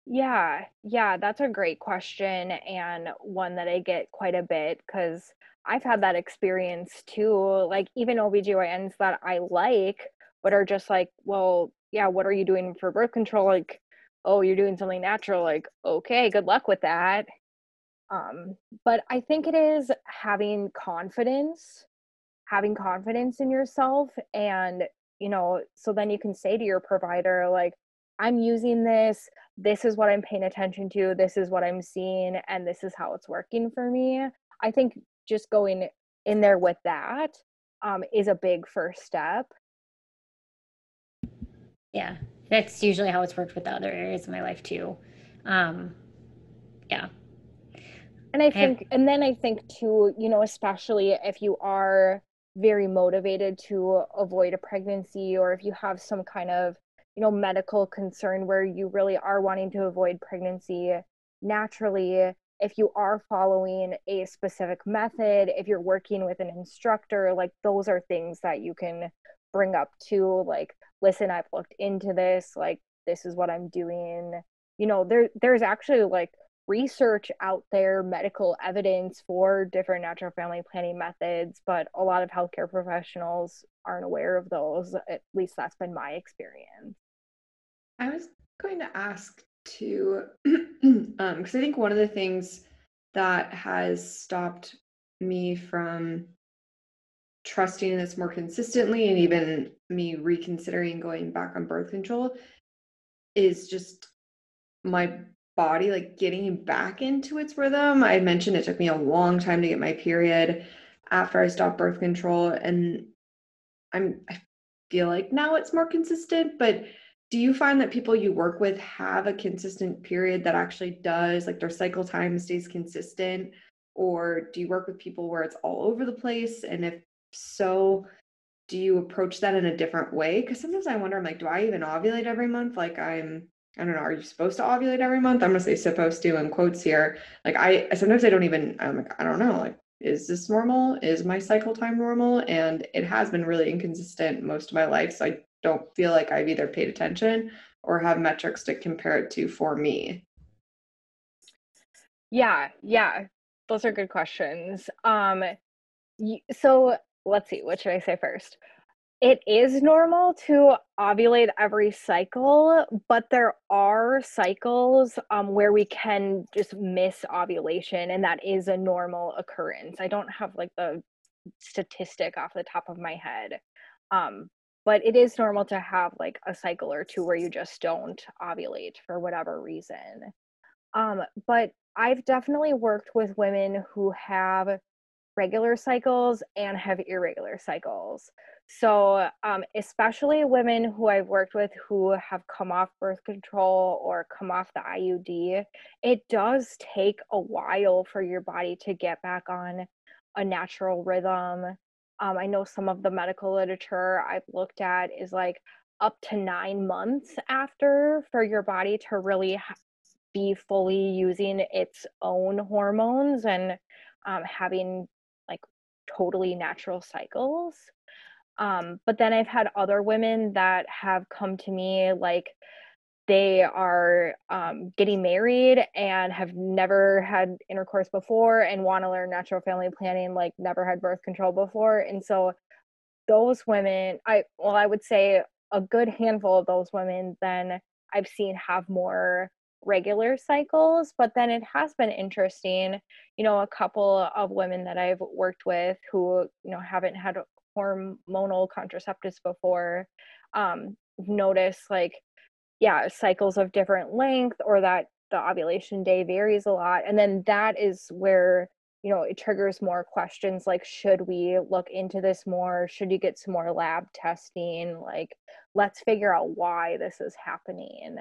S3: Yeah, yeah, that's a great question and one that I get quite a bit because I've had that experience too. Like even OBGYNs that I like, but are just like, well, yeah, what are you doing for birth control? Like, oh, you're doing something natural. Like, okay, good luck with that. Um, but I think it is having confidence having confidence in yourself and you know so then you can say to your provider like i'm using this this is what i'm paying attention to this is what i'm seeing and this is how it's working for me. I think just going in there with that um, is a big first step.
S1: Yeah that's usually how it's worked with the other areas of my life too. Um yeah
S3: and i think and then i think too you know especially if you are very motivated to avoid a pregnancy or if you have some kind of you know medical concern where you really are wanting to avoid pregnancy naturally if you are following a specific method if you're working with an instructor like those are things that you can bring up to like listen i've looked into this like this is what i'm doing. You know there there's actually like research out there, medical evidence for different natural family planning methods, but a lot of healthcare professionals aren't aware of those. At least that's been my experience.
S2: I was going to ask too, [clears throat] um, because I think one of the things that has stopped me from trusting this more consistently and even me reconsidering going back on birth control is just my body like getting back into its rhythm. I mentioned it took me a long time to get my period after I stopped birth control and I'm I feel like now it's more consistent, but do you find that people you work with have a consistent period that actually does like their cycle time stays consistent? Or do you work with people where it's all over the place? And if so do you approach that in a different way? Because sometimes i wonder i'm like do i even ovulate every month? Like i'm I don't know, are you supposed to ovulate every month? I'm gonna say supposed to in quotes here. Like I sometimes I don't even I'm like, I don't know, like, is this normal? Is my cycle time normal? And it has been really inconsistent most of my life. So I don't feel like I've either paid attention or have metrics to compare it to for me.
S3: Yeah, yeah. Those are good questions. Um so let's see, what should I say first? It is normal to ovulate every cycle, but there are cycles um, where we can just miss ovulation, and that is a normal occurrence. I don't have like the statistic off the top of my head, um, but it is normal to have like a cycle or two where you just don't ovulate for whatever reason. Um, but I've definitely worked with women who have regular cycles and have irregular cycles. So, um, especially women who I've worked with who have come off birth control or come off the IUD, it does take a while for your body to get back on a natural rhythm. Um, I know some of the medical literature I've looked at is like up to nine months after for your body to really be fully using its own hormones and um, having like totally natural cycles. Um, but then I've had other women that have come to me like they are um, getting married and have never had intercourse before and want to learn natural family planning, like never had birth control before. And so those women, I well, I would say a good handful of those women then I've seen have more regular cycles but then it has been interesting you know a couple of women that i've worked with who you know haven't had hormonal contraceptives before um notice like yeah cycles of different length or that the ovulation day varies a lot. And then that is where you know it triggers more questions like should we look into this more? Should you get some more lab testing? Like let's figure out why this is happening.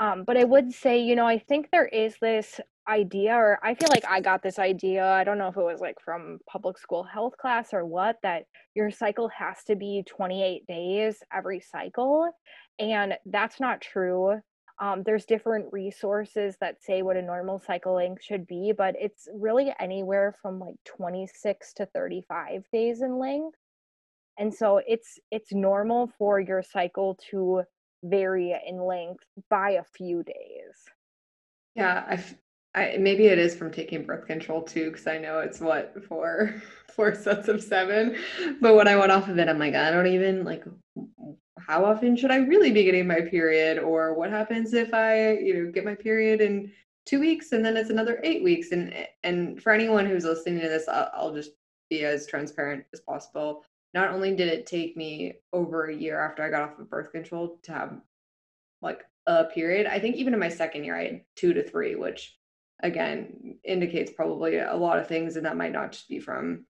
S3: Um, but I would say, you know, I think there is this idea, or I feel like I got this idea. I don't know if it was like from public school health class or what, that your cycle has to be 28 days every cycle. And that's not true. Um, there's different resources that say what a normal cycle length should be, but it's really anywhere from like 26 to 35 days in length. And so it's it's normal for your cycle to vary in length by a few days.
S2: Yeah, I, I maybe it is from taking birth control too, because I know it's what four [laughs] four sets of seven. But when I went off of it, I'm like, I don't even like how often should I really be getting my period, or what happens if I you know get my period in two weeks and then it's another eight weeks and and for anyone who's listening to this I'll, I'll just be as transparent as possible. Not only did it take me over a year after I got off of birth control to have like a period, I think even in my second year I had two to three, which again indicates probably a lot of things and that might not just be from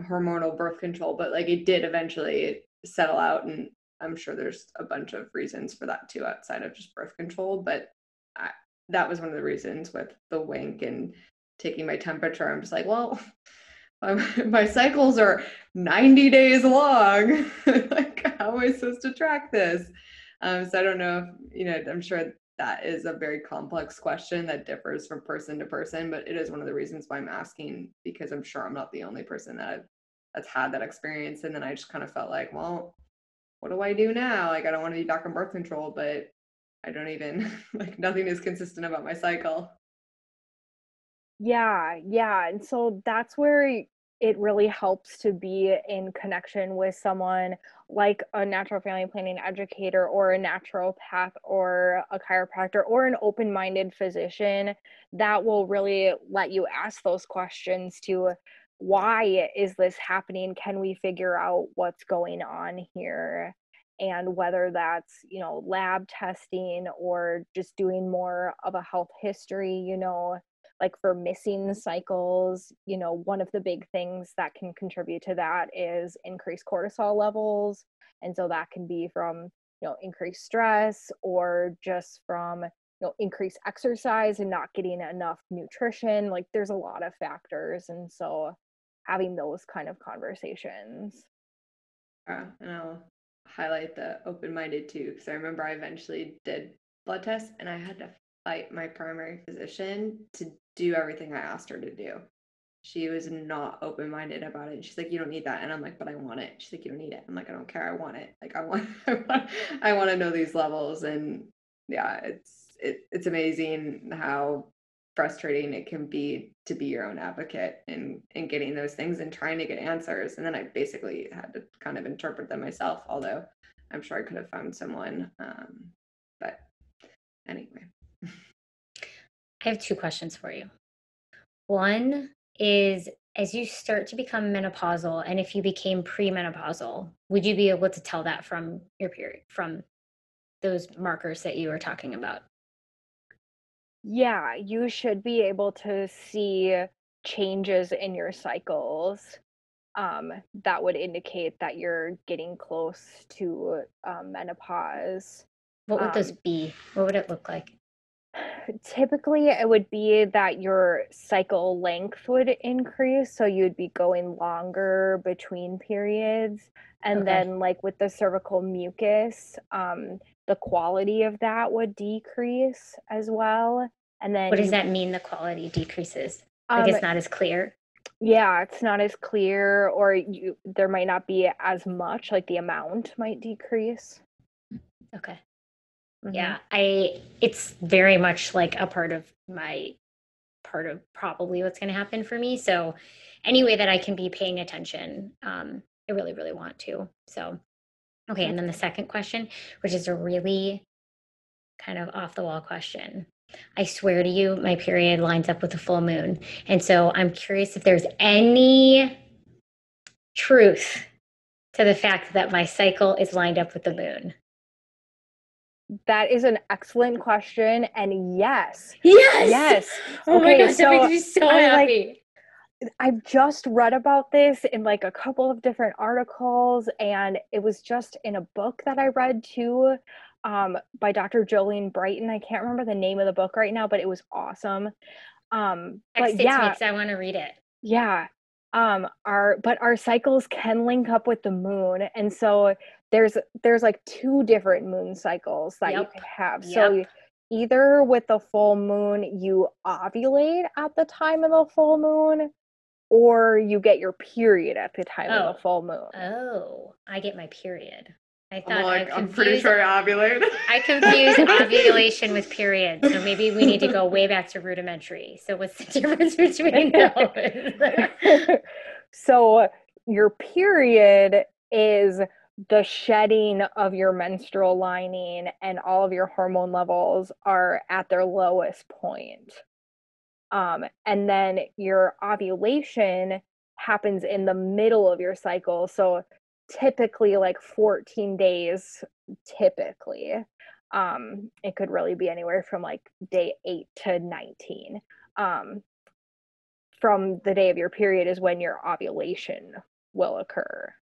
S2: hormonal birth control, but like it did eventually settle out and I'm sure there's a bunch of reasons for that too outside of just birth control, but I, that was one of the reasons with the wink and taking my temperature. I'm just like, well, [laughs] my cycles are 90 days long. [laughs] like, how am I supposed to track this? Um, so I don't know if, you know, I'm sure that is a very complex question that differs from person to person, but it is one of the reasons why I'm asking because I'm sure I'm not the only person that that's had that experience. And then I just kind of felt like, well, what do I do now? Like, I don't want to be back on birth control, but I don't even [laughs] like nothing is consistent about my cycle.
S3: Yeah, yeah. And so that's where it really helps to be in connection with someone like a natural family planning educator or a naturopath or a chiropractor or an open minded physician that will really let you ask those questions to why is this happening? Can we figure out what's going on here? And whether that's, you know, lab testing or just doing more of a health history, you know, like for missing cycles you know one of the big things that can contribute to that is increased cortisol levels. And so that can be from you know increased stress or just from you know increased exercise and not getting enough nutrition. Like there's a lot of factors. And so having those kind of conversations.
S2: And i'll highlight the open-minded too because i remember i eventually did blood tests and i had to fight my primary physician to do everything I asked her to do. She was not open minded about it. She's like, "You don't need that," and I'm like, "But I want it." She's like, "You don't need it." I'm like, "I don't care. I want it. Like, I want, [laughs] I want, I want to know these levels." And yeah, it's it, it's amazing how frustrating it can be to be your own advocate and and getting those things and trying to get answers. And then I basically had to kind of interpret them myself. Although I'm sure I could have found someone. Um, but anyway.
S1: I have two questions for you. One is as you start to become menopausal and if you became premenopausal, would you be able to tell that from your period, from those markers that you were talking about?
S3: Yeah, you should be able to see changes in your cycles um, that would indicate that you're getting close to um, menopause.
S1: What would um, those be? What would it look like?
S3: Typically it would be that your cycle length would increase so you'd be going longer between periods. And okay. then like with the cervical mucus um the quality of that would decrease as well. And then
S1: what does that mean the quality decreases? Like um, it's not as clear?
S3: yeah it's not as clear or you there might not be as much like the amount might decrease.
S1: Okay Mm-hmm. Yeah, I it's very much like a part of my part of probably what's going to happen for me. So any way that I can be paying attention, um, I really, really want to. So, okay. And then the second question, which is a really kind of off the wall question. I swear to you, my period lines up with the full moon. And so I'm curious if there's any truth to the fact that my cycle is lined up with the moon.
S3: That is an excellent question. And yes.
S1: Yes.
S3: Yes. [laughs]
S1: Oh okay, my gosh, so that makes me so I, happy.
S3: Like, I've just read about this in like a couple of different articles, and it was just in a book that I read too um, by Dr. Jolene Brighten. I can't remember the name of the book right now, but it was awesome. Um,
S1: but yeah, weeks, I want to read it.
S3: Yeah. Um, our but our cycles can link up with the moon, and so there's there's like two different moon cycles that yep. you could have. Yep. So either with the full moon you ovulate at the time of the full moon or you get your period at the time oh. of the oh. full moon.
S1: Oh, I get my period. I thought
S2: I'm, like, I am pretty sure I ovulate. [laughs]
S1: I confuse [laughs] ovulation with period. So maybe we need to go way back to rudimentary. So what's the [laughs] difference between those?
S3: so your period is the shedding of your menstrual lining and all of your hormone levels are at their lowest point. Um, and then your ovulation happens in the middle of your cycle. So typically like 14 days typically. Um it could really be anywhere from like day 8 to 19. Um from the day of your period is when your ovulation will occur.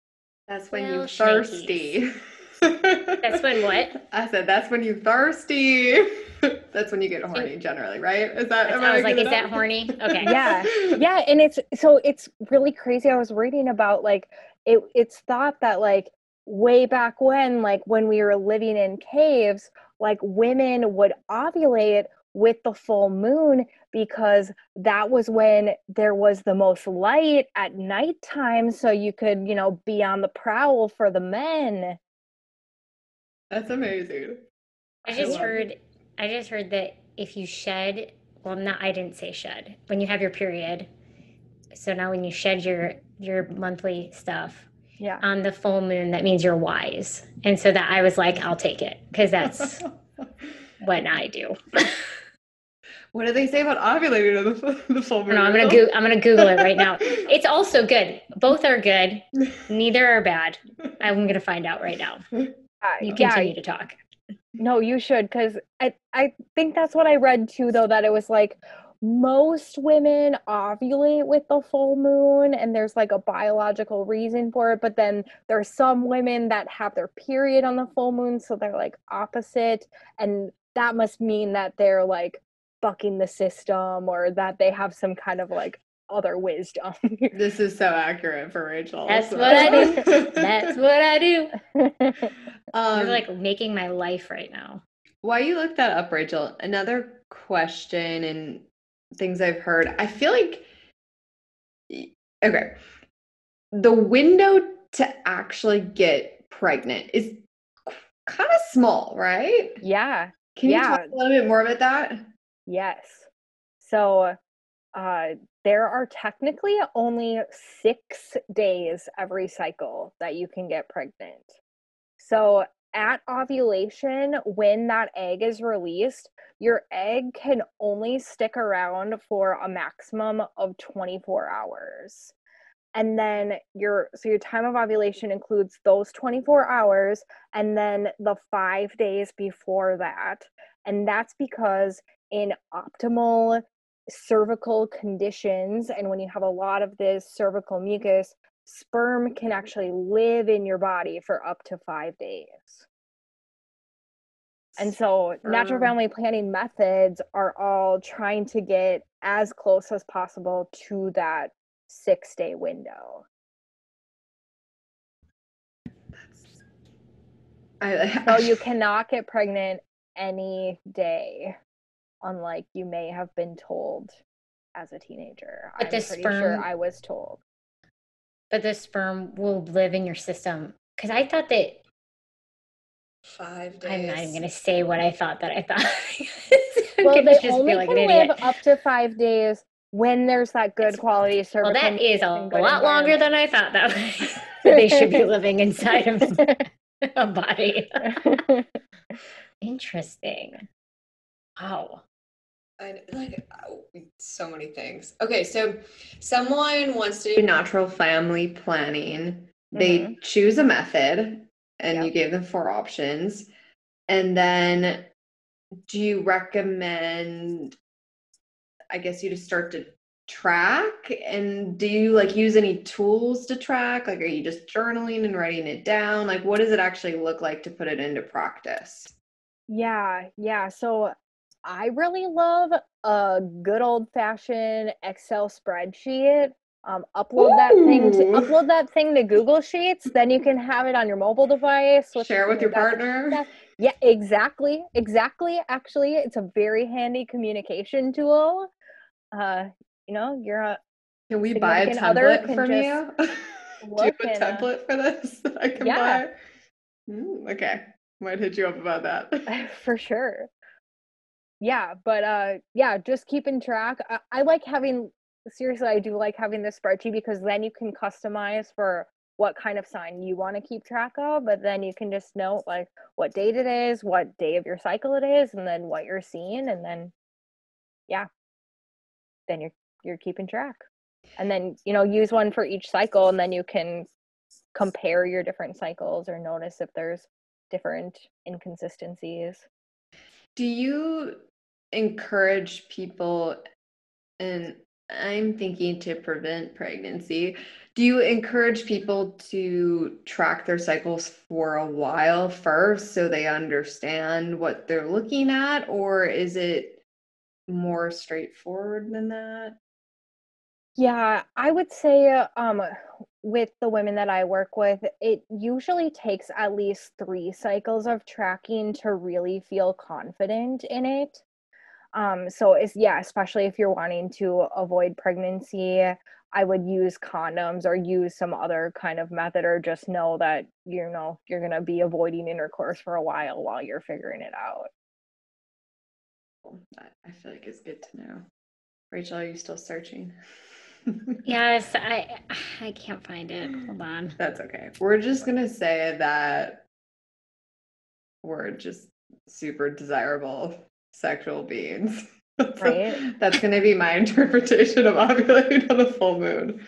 S2: That's when
S1: Well,
S2: you
S1: shnikes.
S2: thirsty. [laughs]
S1: That's when what?
S2: I said that's when you thirsty. [laughs] that's when you get horny generally, right? Is that
S1: That's- I was like, is that horny? Okay.
S3: yeah [laughs] yeah and it's so it's really crazy i was reading about like it it's thought that like way back when like when we were living in caves like women would ovulate with the full moon because that was when there was the most light at nighttime so you could you know be on the prowl for the men
S2: That's amazing.
S1: I just
S2: love it.
S1: heard I just heard that if you shed well not I didn't say shed. When you have your period. So now when you shed your your monthly stuff
S3: yeah
S1: on the full moon, that means you're wise. And so that I was like, I'll take it because that's [laughs] what I do.
S2: what do they say about ovulating on the, the full moon?
S1: No, I'm gonna go I'm gonna Google it right now. It's also good. Both are good. Neither are bad. I'm gonna find out right now.
S3: Uh,
S1: You
S3: yeah
S1: continue to talk.
S3: No, you should because I I think that's what I read too though that it was like most women ovulate with the full moon and there's like a biological reason for it but then there's some women that have their period on the full moon so they're like opposite and that must mean that they're like bucking the system or that they have some kind of like other wisdom. [laughs]
S2: This is so accurate for Rachel.
S1: That's
S2: so-
S1: what I do. [laughs] That's what I do. [laughs]
S2: um,
S1: You're like making my life right now.
S2: While you look that up, Rachel, another question and things I've heard, I feel like, okay, the window to actually get pregnant is kind of small, right?
S3: yeah.
S2: Can you
S3: Yeah.
S2: talk a little bit more about that?
S3: Yes. So uh, there are technically only six days every cycle that you can get pregnant. So at ovulation, when that egg is released, your egg can only stick around for a maximum of 24 hours. And then your so your time of ovulation includes those 24 hours and then the 5 days before that. And that's because in optimal cervical conditions and when you have a lot of this cervical mucus sperm can actually live in your body for up to five days. And so natural family planning methods are all trying to get as close as possible to that six day window.
S2: I,
S3: so [laughs] you cannot get pregnant any day unlike you may have been told as a teenager.
S1: But
S3: i'm pretty sure i was told
S1: But the sperm will live in your system. Because I thought that
S2: five days.
S1: I'm not even gonna say what I thought that I thought. [laughs]
S3: Well they
S1: just
S3: only
S1: like
S3: can live up to five days when there's that good
S1: That's-
S3: quality
S1: Well, that is a, lot longer than I thought that, that [laughs] they should be living inside of [laughs] a body. Interesting. Wow.
S2: I, like oh, so many things. Okay, so someone wants to do natural family planning. They
S3: Mhm.
S2: choose a method, and you
S3: Yep.
S2: gave them four options. And then, do you recommend? I guess you just start to track. And do you like use any tools to track? Like, are you just journaling and writing it down? Like, what does it actually look like to put it into practice?
S3: Yeah, yeah. So I really love a good old fashioned Excel spreadsheet. Um, upload that thing to upload that thing to Google Sheets. Then you can have it on your mobile device.
S2: Share with your partner.
S3: stuff. Yeah, exactly, exactly. Actually, it's a very handy communication tool. Uh, you know, you're a
S2: Can we buy a template from you? [laughs] Do you have a template for this that I can
S3: Yeah.
S2: buy? Mm, okay, might hit you up about that. [laughs]
S3: for sure yeah but uh yeah just keeping track I, I like having seriously i do like having this spreadsheet because then you can customize for what kind of sign you want to keep track of but then you can just note like what date it is what day of your cycle it is and then what you're seeing and then yeah. Then you're you're keeping track. And then you know use one for each cycle and then you can compare your different cycles or notice if there's different inconsistencies.
S2: Do you encourage people, and I'm thinking to prevent pregnancy, do you encourage people to track their cycles for a while first so they understand what they're looking at, or is it more straightforward than that?
S3: Yeah, I would say uh, um with the women that I work with, it usually takes at least 3 cycles of tracking to really feel confident in it. Um so it's yeah, especially if you're wanting to avoid pregnancy, I would use condoms or use some other kind of method or just know that you know you're going to be avoiding intercourse for a while while you're figuring it out.
S2: I feel like it's good to know. Rachel, are you still searching? [laughs]
S1: Yes, I I can't find it. Hold on.
S2: That's okay. We're just gonna say that we're just super desirable sexual beings. [laughs]
S3: Right.
S2: That's gonna be my [laughs] interpretation of ovulating on the full moon.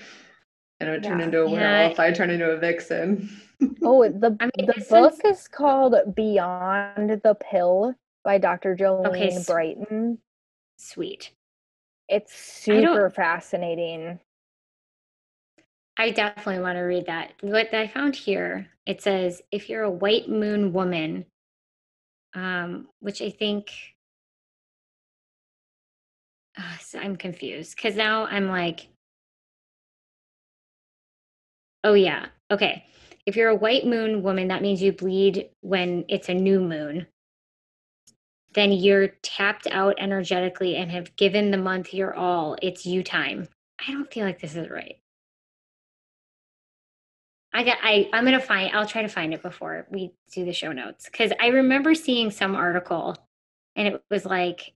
S2: And it would turn
S3: Yeah.
S2: into a werewolf if I turn into a vixen. [laughs]
S3: Oh, the
S1: I mean,
S3: the book
S1: one's-
S3: is called Beyond the Pill by Dr. Jolene
S1: s-
S3: Brighton.
S1: Sweet.
S3: It's
S1: I
S3: super fascinating.
S1: I definitely want to read that. What I found here, it says if you're a white moon woman, um, which I think uh, so I'm confused because now I'm like, oh yeah, okay. If you're a white moon woman, that means you bleed when it's a new moon. Then you're tapped out energetically and have given the month your all. It's you time. I don't feel like this is right. I got I I'm gonna find I'll try to find it before we do the show notes because I remember seeing some article and it was like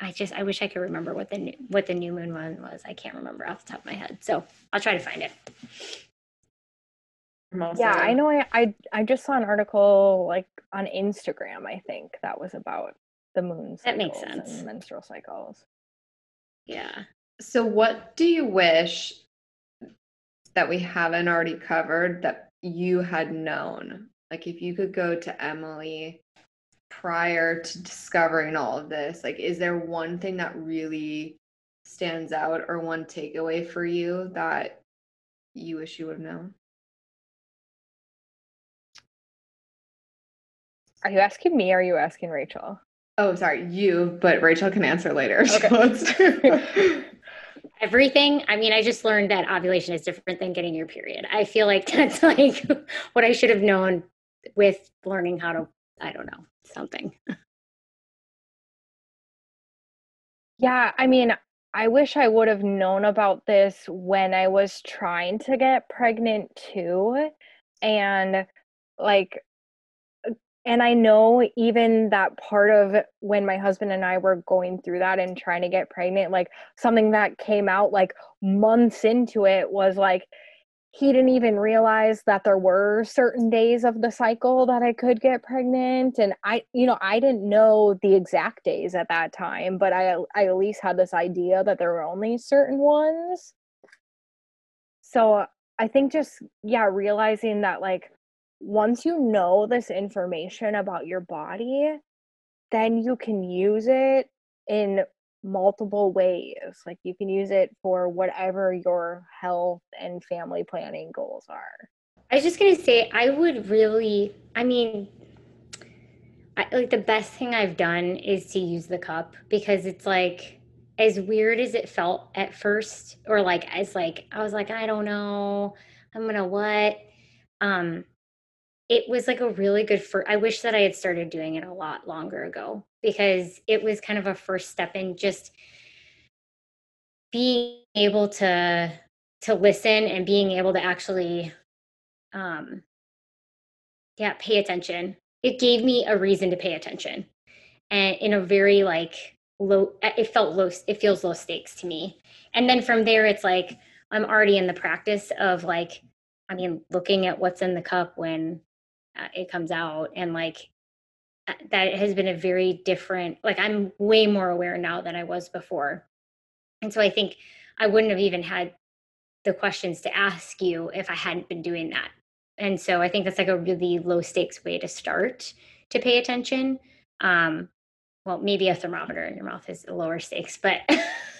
S1: I just I wish I could remember what the new, what the new moon one was. I can't remember off the top of my head. So I'll try to find it.
S2: I'm also,
S3: Yeah, I know. I, I I just saw an article like on Instagram. I think that was about the moon.
S1: That makes sense.
S3: And menstrual cycles.
S1: Yeah.
S2: So what do you wish that we haven't already covered that you had known? Like if you could go to Emily prior to discovering all of this, like is there one thing that really stands out or one takeaway for you that you wish you would have known?
S3: Are you asking me? or Are you asking Rachel?
S2: Oh, sorry, you, but Rachel can answer later. [laughs]
S3: Okay. [laughs]
S1: Everything. I mean, I just learned that ovulation is different than getting your period. I feel like [laughs] that's like what I should have known with learning how to I don't know, something. [laughs]
S3: Yeah, I mean, I wish I would have known about this when I was trying to get pregnant too. And like, uh, and I know even that part of when my husband and I were going through that and trying to get pregnant, like something that came out like months into it was like, he didn't even realize that there were certain days of the cycle that I could get pregnant. And I you know I didn't know the exact days at that time but I I at least had this idea that there were only certain ones. So I think just yeah realizing that like once you know this information about your body then you can use it in multiple ways. Like you can use it for whatever your health and family planning goals are.
S1: I was just gonna say, I would really, I mean, I, like the best thing I've done is to use the cup because it's like, as weird as it felt at first, or like as like I was like, I don't know, I'm gonna what. Um, it was like a really good for. I wish that I had started doing it a lot longer ago because it was kind of a first step in just being able to to listen and being able to actually um yeah pay attention it gave me a reason to pay attention and in a very like low it felt low it feels low stakes to me and then from there it's like i'm already in the practice of like i mean looking at what's in the cup when uh, it comes out and like uh, that has been a very different like i'm way more aware now than i was before and so i think I wouldn't have even had the questions to ask you if I hadn't been doing that. And so I think that's like a really low stakes way to start to pay attention. Um, well, maybe a thermometer in your mouth is lower stakes, but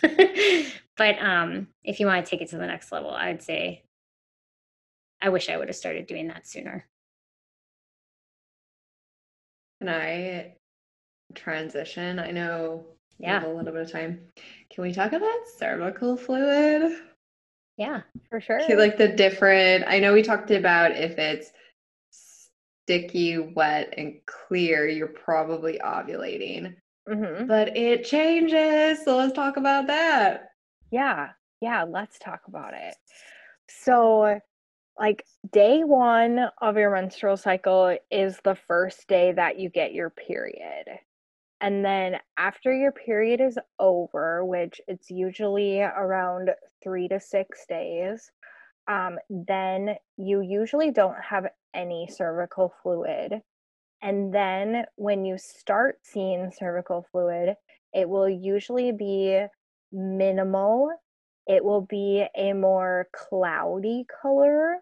S1: [laughs] but um, if you want to take it to the next level, I would say I wish I would have started doing that sooner.
S2: Can I transition? I know we
S1: Yeah.
S2: have a little bit of time. Can we talk about cervical fluid?
S1: Yeah.
S3: For sure.
S2: Like the different, I know we talked about if it's sticky, wet, and clear, you're probably ovulating,
S3: hmm
S2: but it changes. So let's talk about that.
S3: Yeah, yeah, let's talk about it. So, like, day one of your menstrual cycle is the first day that you get your period. And then after your period is over, which it's usually around three to six days, um, then you usually don't have any cervical fluid. And then when you start seeing cervical fluid, it will usually be minimal. It will be a more cloudy color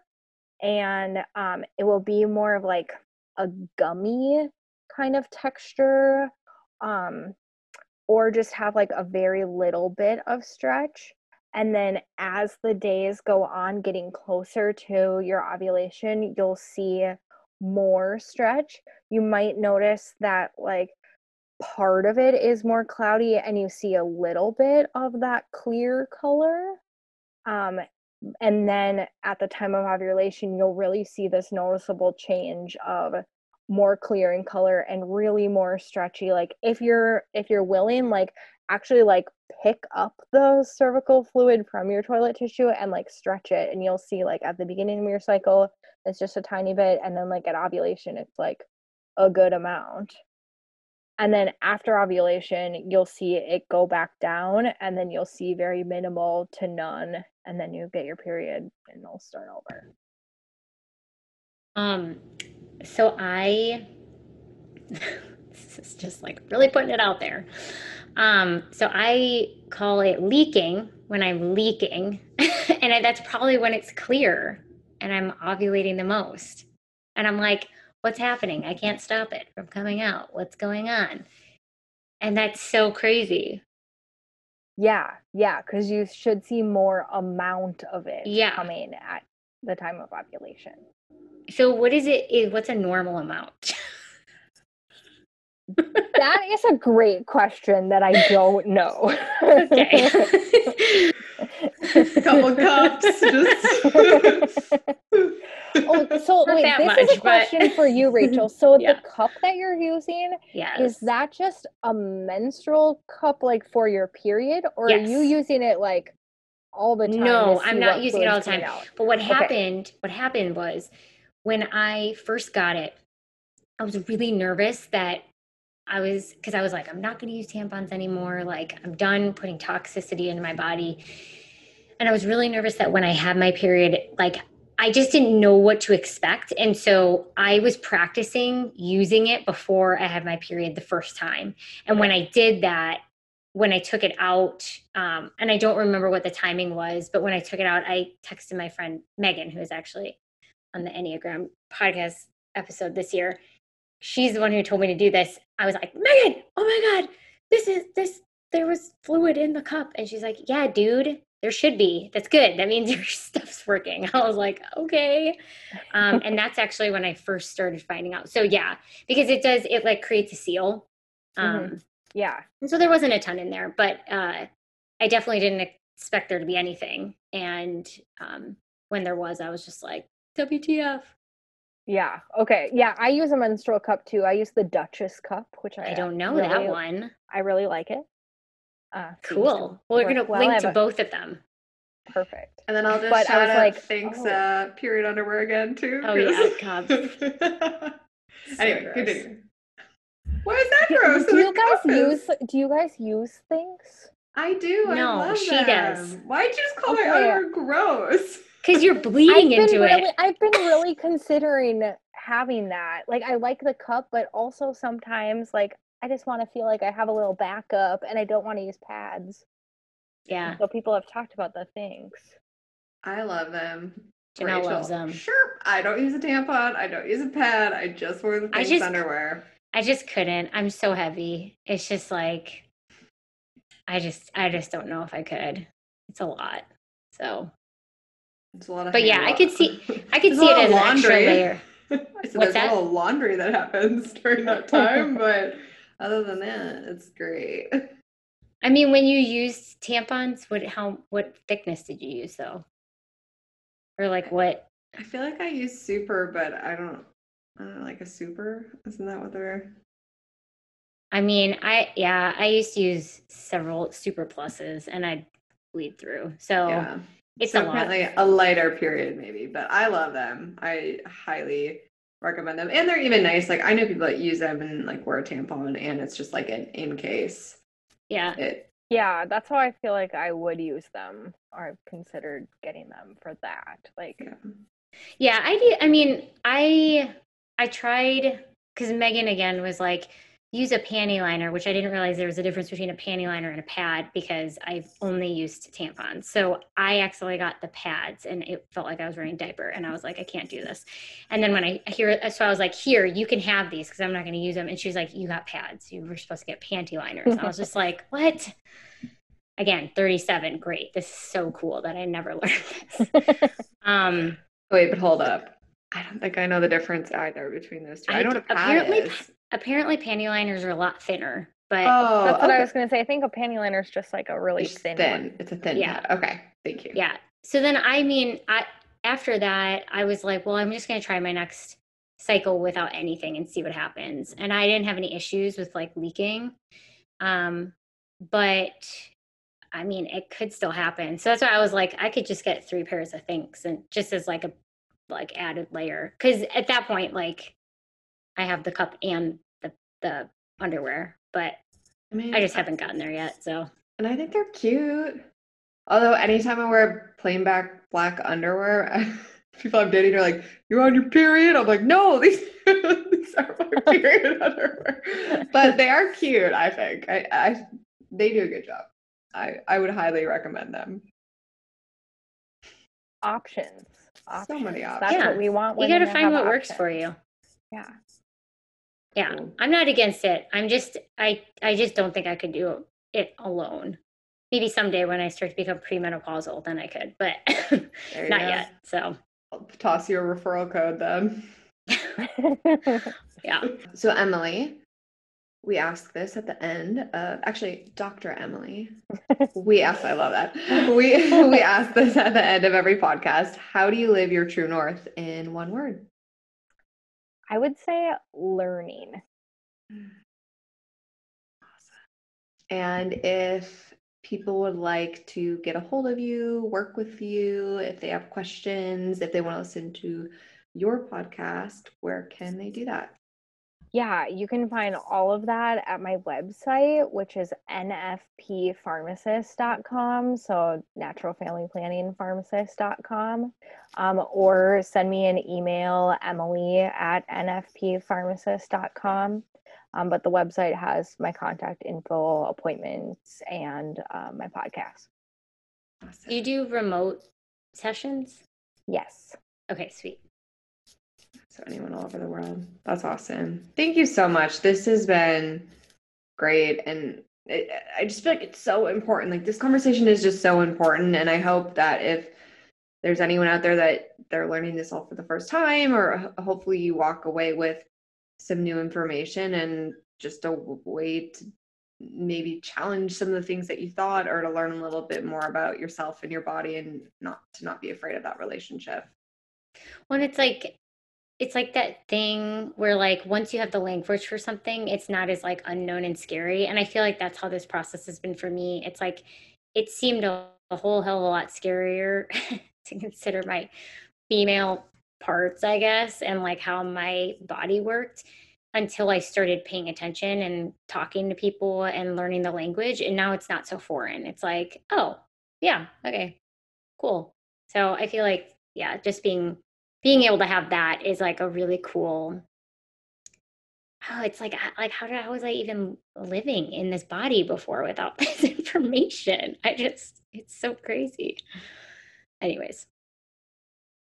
S3: and um, it will be more of like a gummy kind of texture um, or just have like a very little bit of stretch. And then as the days go on, getting closer to your ovulation, you'll see more stretch. You might notice that like part of it is more cloudy and you see a little bit of that clear color. Um, and then at the time of ovulation, you'll really see this noticeable change of more clear in color and really more stretchy. Like if you're if you're willing, like actually like pick up the cervical fluid from your toilet tissue and like stretch it and you'll see like at the beginning of your cycle it's just a tiny bit and then like at ovulation it's like a good amount and then after ovulation you'll see it go back down and then you'll see very minimal to none and then you get your period and it'll start over
S1: Um, so I, [laughs] this is just like really putting it out there. Um, so I call it leaking when I'm leaking, [laughs] and I- that's probably when it's clear and I'm ovulating the most. And I'm like, what's happening? I can't stop it from coming out. What's going on? And that's so crazy.
S3: Yeah yeah because you should see more amount of it
S1: Yeah.
S3: coming at the time of ovulation
S1: So what is it? Is what's a normal amount? [laughs]
S3: that is a great question that i don't know
S1: okay.
S2: A [laughs] couple cups, just. [laughs]
S3: oh, so
S1: Not
S3: wait, this
S1: much,
S3: is a
S1: but-
S3: question for you, Rachel. So
S1: Yeah.
S3: the cup that you're using
S1: yes.
S3: is that just a menstrual cup, like for your period, or are you using it like all the time?
S1: No, I'm not using it all the time.
S3: out?
S1: But what
S3: Okay.
S1: happened, what happened was when I first got it, I was really nervous that I was because I was like, I'm not going to use tampons anymore. Like, I'm done putting toxicity into my body. And I was really nervous that when I had my period, like, I just didn't know what to expect. And so I was practicing using it before I had my period the first time. And when I did that, when I took it out, um, and I don't remember what the timing was, but when I took it out, I texted my friend Megan, who is actually on the Enneagram podcast episode this year. She's the one who told me to do this. I was like, Megan, oh my God, this is this, there was fluid in the cup. And she's like, Yeah, dude, there should be. That's good. That means [laughs] your stuff's working. I was like, Okay. Um, and that's actually when I first started finding out. So, yeah, because it does, it like creates a seal. Um,
S3: Mhm. Yeah.
S1: and so there wasn't a ton in there, but uh, I definitely didn't expect there to be anything. And um, when there was, I was just like, WTF.
S3: Yeah. Okay. Yeah. I use a menstrual cup too. I use the Duchess cup, which I,
S1: I don't know
S3: really,
S1: that one.
S3: I really like it. Uh,
S1: Cool. Well, we're going to
S3: well.
S1: Link to
S3: a-
S1: both of them.
S3: Perfect.
S2: And then I'll just
S3: But I
S2: shout
S3: was
S2: out
S3: like,
S2: thanks
S3: oh.
S2: uh period underwear again too.
S1: Oh, yeah,
S2: 'cause-
S1: cups. [laughs] So
S2: anyway,
S1: gross.
S2: continue. Why is that
S3: Do,
S2: gross?
S3: do you guys use? Do you guys use things?
S2: I do. I
S1: No,
S2: love
S1: she
S2: them.
S1: does.
S2: Why'd you just call my underwear gross?
S1: Because you're
S3: I've
S1: bleeding into
S3: really,
S1: it.
S3: I've been really considering having that. Like, I like the cup, but also sometimes, like, I just want to feel like I have a little backup, and I don't want to use pads.
S1: Yeah.
S3: So people have talked about the things.
S2: I love them.
S1: Janelle loves
S2: Rachel,
S1: them.
S2: Sure. I don't use a tampon. I don't use a pad. I just wear the
S1: I
S2: things
S1: just-
S2: underwear.
S1: I just couldn't. I'm so heavy. It's just like I just I just don't know if I could. It's a lot. So
S2: It's a lot of
S1: But yeah, I could see- [laughs] I could see it as
S2: of
S1: an extra
S2: laundry.
S1: layer. [laughs]
S2: so
S1: What's
S2: there's
S1: that?
S2: a little laundry that happens [laughs] during that time, but other than that, it's great.
S1: I mean, when you use tampons, what how what thickness did you use though? Or like what?
S2: I feel like I use super, but I don't. I don't know, like a super. Isn't that what they're?
S1: I mean, I yeah, I used to use several super pluses and I'd bleed through. So
S2: yeah.
S1: It's
S2: so
S1: a lot.
S2: apparently a lighter period, maybe, but I love them. I highly recommend them, and they're even nice. Like I know people that use them and like wear a tampon, and it's just like an in case.
S1: Yeah.
S2: It
S3: Yeah, that's how I feel like I would use them or I've considered getting them for that. Like
S2: yeah.
S1: Yeah, I did. I mean, I I tried because Megan again was like, use a panty liner, which I didn't realize there was a difference between a panty liner and a pad because I've only used tampons. So I actually got the pads and it felt like I was wearing a diaper and I was like, I can't do this. And then when I hear so I was like, here, you can have these because I'm not going to use them. And she's like, you got pads. You were supposed to get panty liners. And I was just like, what? Again, 37, great. This is so cool that I never [laughs] learned this. Um,
S2: Wait, but hold up. I don't think I know the difference either between those two. I,
S1: I
S2: know
S1: d-
S2: what a pad
S1: apparently. Apparently panty liners are a lot thinner, but
S2: Oh,
S3: that's what
S2: okay.
S3: I was gonna say. I think a panty liner is just like a really
S2: It's
S3: thin,
S2: thin.
S3: one.
S2: It's a thin
S1: Yeah.
S2: pad. Okay, thank you.
S1: yeah. So then I mean, I after that I was like, well, I'm just gonna try my next cycle without anything and see what happens. And I didn't have any issues with like leaking, um, but I mean, it could still happen. So that's why I was like, I could just get three pairs of things and just as like a like added layer because at that point, like I have the cup and the the underwear, but
S2: I mean,
S1: I just haven't gotten there yet. So
S2: and I think they're cute. Although anytime I wear plain back black underwear, [laughs] people I'm dating are like, "You're on your period." I'm like, "No, [laughs] these these are my [laughs] period underwear." But they are cute. I think. I, I they do a good job. I I would highly recommend them.
S3: Options.
S2: So many
S3: That's
S2: options.
S1: Yeah.
S3: what we want.
S1: you got to
S3: to
S1: find
S3: have
S1: what works for you.
S3: Yeah.
S1: Yeah. I'm not against it. I'm just I I just don't think I could do it alone. Maybe someday when I start to become premenopausal, then I could, but [laughs] not
S2: go.
S1: yet. So
S2: I'll toss you a referral code then. [laughs]
S1: yeah, [laughs]
S2: So Emily, we ask this at the end of actually Dr. Emily. we ask I love that. We we ask this at the end of every podcast. How do you live your true north in one word?
S3: I would say learning. Mm.
S2: And if people would like to get a hold of you, work with you, if they have questions, if they want to listen to your podcast, where can they do that?
S3: Yeah, you can find all of that at my website, which is nfppharmacist.com. So natural family planning pharmacist.com. Um, or send me an email, Emily at nfppharmacist.com. Um, but the website has my contact info, appointments, and uh, my podcast.
S1: do you do remote sessions?
S3: Yes.
S1: Okay, sweet.
S2: So anyone all over the world. That's awesome. Thank you so much. This has been great. And it, I just feel like it's so important. Like this conversation is just so important. And I hope that if there's anyone out there that they're learning this all for the first time, or hopefully you walk away with some new information and just a way to maybe challenge some of the things that you thought or to learn a little bit more about yourself and your body and not to not be afraid of that relationship.
S1: When it's like it's like that thing where like once you have the language for something, it's not as like unknown and scary. And I feel like that's how this process has been for me. It's like it seemed a, a whole hell of a lot scarier [laughs] to consider my female parts, I guess, and like how my body worked until I started paying attention and talking to people and learning the language. And now it's not so foreign. It's like, oh, yeah, okay, cool. So I feel like, yeah, just being being able to have that is like a really cool oh it's like like how did how was i even living in this body before without [laughs] this information. I just, it's so crazy. Anyways,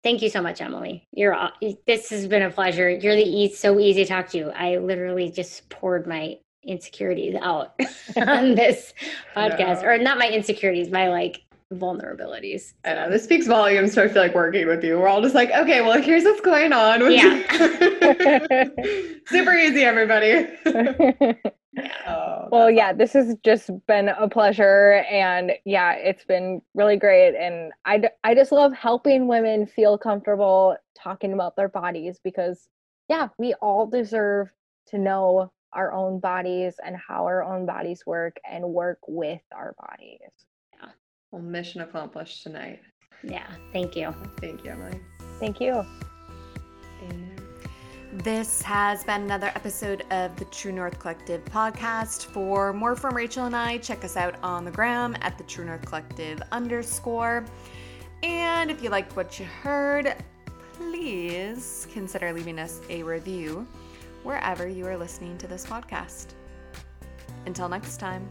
S1: thank you so much, Emily. You're all this has been a pleasure. You're the e- so easy to talk to. I literally just poured my insecurities [laughs] out [laughs] on this podcast, or not my insecurities, my like vulnerabilities.
S2: I know this speaks volumes So I feel like working with you. We're all just like, okay, well, here's what's going on.
S1: Yeah. [laughs] [laughs]
S2: Super easy, everybody. [laughs]
S3: Oh, well, yeah, this has just been a pleasure. And yeah, it's been really great. And I, I just love helping women feel comfortable talking about their bodies because, yeah, we all deserve to know our own bodies and how our own bodies work and work with our bodies.
S2: Well, mission accomplished tonight.
S1: Yeah. Thank you.
S2: Thank you, Emily.
S3: Thank you.
S4: This has been another episode of the True North Collective podcast. For more from Rachel and I, check us out on the gram at the True North Collective underscore. And if you liked what you heard, please consider leaving us a review wherever you are listening to this podcast. Until next time.